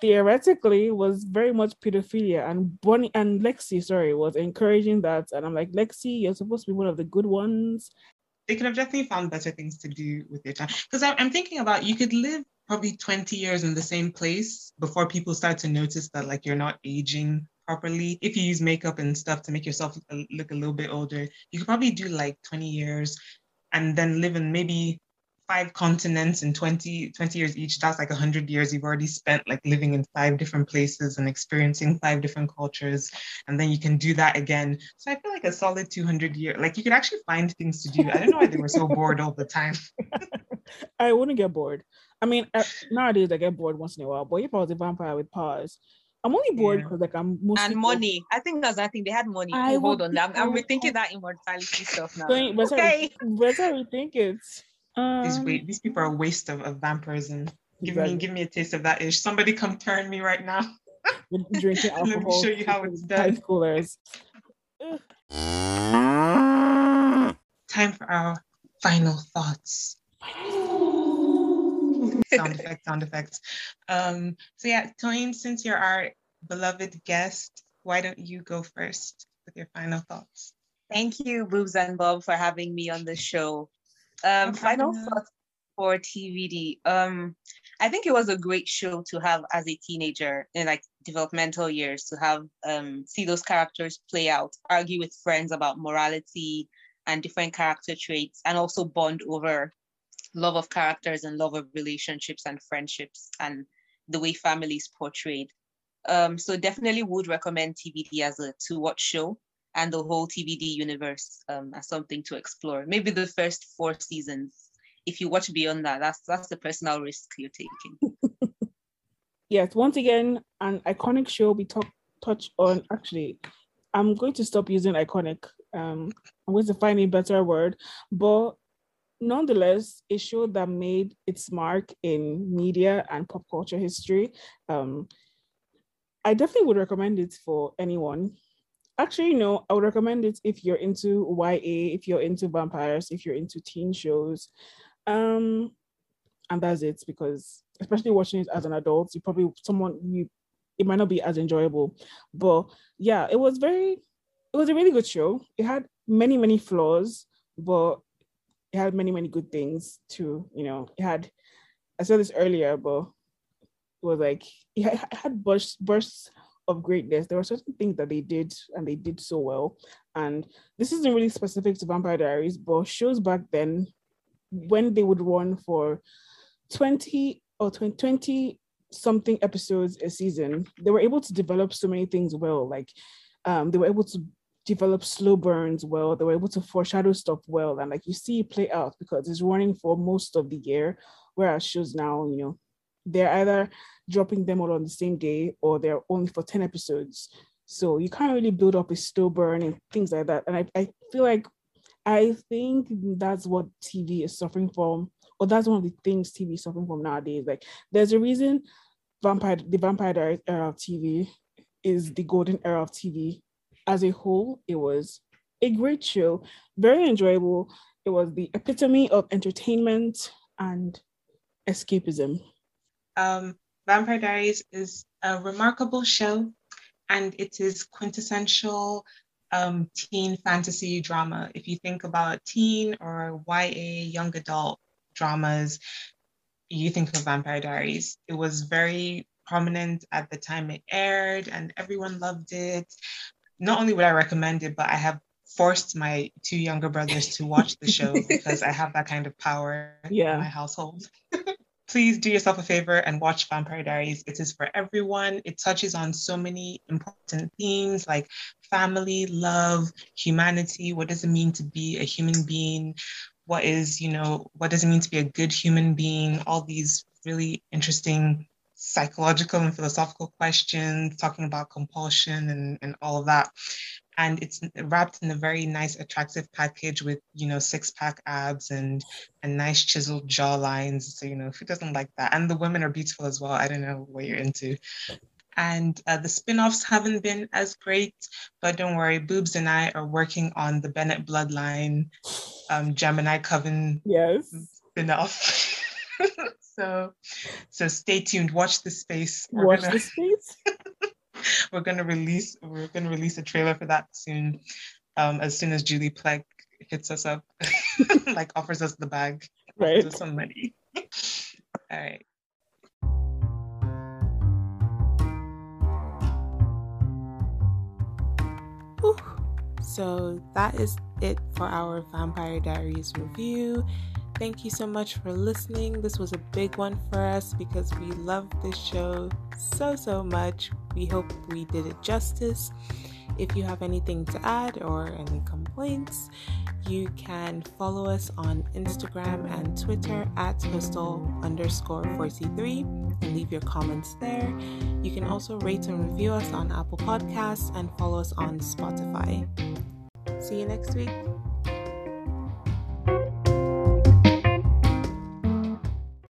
theoretically was very much pedophilia and Bonnie and Lexi, sorry, was encouraging that. And I'm like, Lexi, you're supposed to be one of the good ones. They could have definitely found better things to do with their time. Because I'm thinking about you could live probably 20 years in the same place before people start to notice that like you're not aging properly, if you use makeup and stuff to make yourself look a little bit older, you could probably do like 20 years and then live in maybe five continents in 20, 20 years each. That's like 100 years you've already spent like living in five different places and experiencing five different cultures. And then you can do that again. So I feel like a solid 200 year, like you could actually find things to do. I don't know why they were so bored all the time. <laughs> I wouldn't get bored. I mean, uh, nowadays I get bored once in a while. But if I was a vampire with powers, I'm only bored Yeah. because like I'm mostly and money. I think that's I think they had money. I Oh, hold on, I'm, I'm rethinking that immortality stuff now. Going, better, Okay. better rethink it. These Um, wait, these people are a waste of, of vampirism. Give me give me a taste of that ish. Somebody come turn me right now. With drinking Let me <laughs> show you how it's done. High schoolers. Time for our final thoughts. sound effects, sound effects. Um, so yeah, Toyin, since you're our beloved guest, why don't you go first with your final thoughts? Thank you, Boops and Bob, for having me on the show. Um, final thoughts for TVD. Um, I think it was a great show to have as a teenager in like developmental years to have um see those characters play out, argue with friends about morality and different character traits, and also bond over love of characters and love of relationships and friendships and the way families portrayed. Um, so definitely would recommend TVD as a to watch show and the whole TVD universe um, as something to explore. Maybe the first four seasons. If you watch beyond that, that's that's the personal risk you're taking. <laughs> yes, once again, an iconic show we talk touch on. Actually, I'm going to stop using iconic. Um, I'm going to find a better word, but nonetheless, a show that made its mark in media and pop culture history. Um, I definitely would recommend it for anyone. Actually, no, I would recommend it if you're into YA, if you're into vampires, if you're into teen shows. Um, and that's it because especially watching it as an adult, you probably someone you it might not be as enjoyable. But yeah, it was very it was a really good show. It had many, many flaws, but it had many, many good things too. You know, it had I said this earlier, but it was like it had, bursts bursts of greatness. There were certain things that they did and they did so well. And this isn't really specific to Vampire Diaries, but shows back then when they would run for 20 or 20, 20 something episodes a season, they were able to develop so many things well. Like um, they were able to develop slow burns well. They were able to foreshadow stuff well. And like you see it play out because it's running for most of the year. Whereas shows now, you know, they're either dropping them all on the same day or they're only for 10 episodes. So you can't really build up a burn and things like that. And I, I feel like I think that's what TV is suffering from, or that's one of the things TV is suffering from nowadays. Like there's a reason Vampire the Vampire era of TV is the golden era of TV. As a whole, it was a great show, very enjoyable. It was the epitome of entertainment and escapism. Um, Vampire Diaries is a remarkable show, and it is quintessential um, teen fantasy drama. If you think about teen or YA young adult dramas, you think of Vampire Diaries. It was very prominent at the time it aired, and everyone loved it. Not only would I recommend it, but I have forced my two younger brothers to watch the show <laughs> because I have that kind of power Yeah. in my household. Please do yourself a favor and watch Vampire Diaries. It is for everyone. It touches on so many important themes like family, love, humanity. What does it mean to be a human being? What is, you know, what does it mean to be a good human being? All these really interesting psychological and philosophical questions, talking about compulsion and, and all of that. And it's wrapped in a very nice, attractive package with, you know, six pack abs and and nice chiseled jawlines. So, you know, who doesn't like that? And the women are beautiful as well. I don't know what you're into. And uh, the spin offs haven't been as great, but don't worry, Boops and I are working on the Bennett bloodline, um, Gemini Coven Yes. spin off. <laughs> so, so stay tuned. Watch the space. We're Watch gonna- the space. <laughs> <laughs> we're gonna release we're gonna release a trailer for that soon. Um, as soon as Julie Plec hits us up, <laughs> like offers us the bag, Right. offers us some money. <laughs> All right. So that is it for our Vampire Diaries review. Thank you so much for listening. This was a big one for us because we love this show so, so much. We hope we did it justice. If you have anything to add or any complaints, you can follow us on Instagram and Twitter at hostel underscore 43 and leave your comments there. You can also rate and review us on Apple Podcasts and follow us on Spotify. See you next week.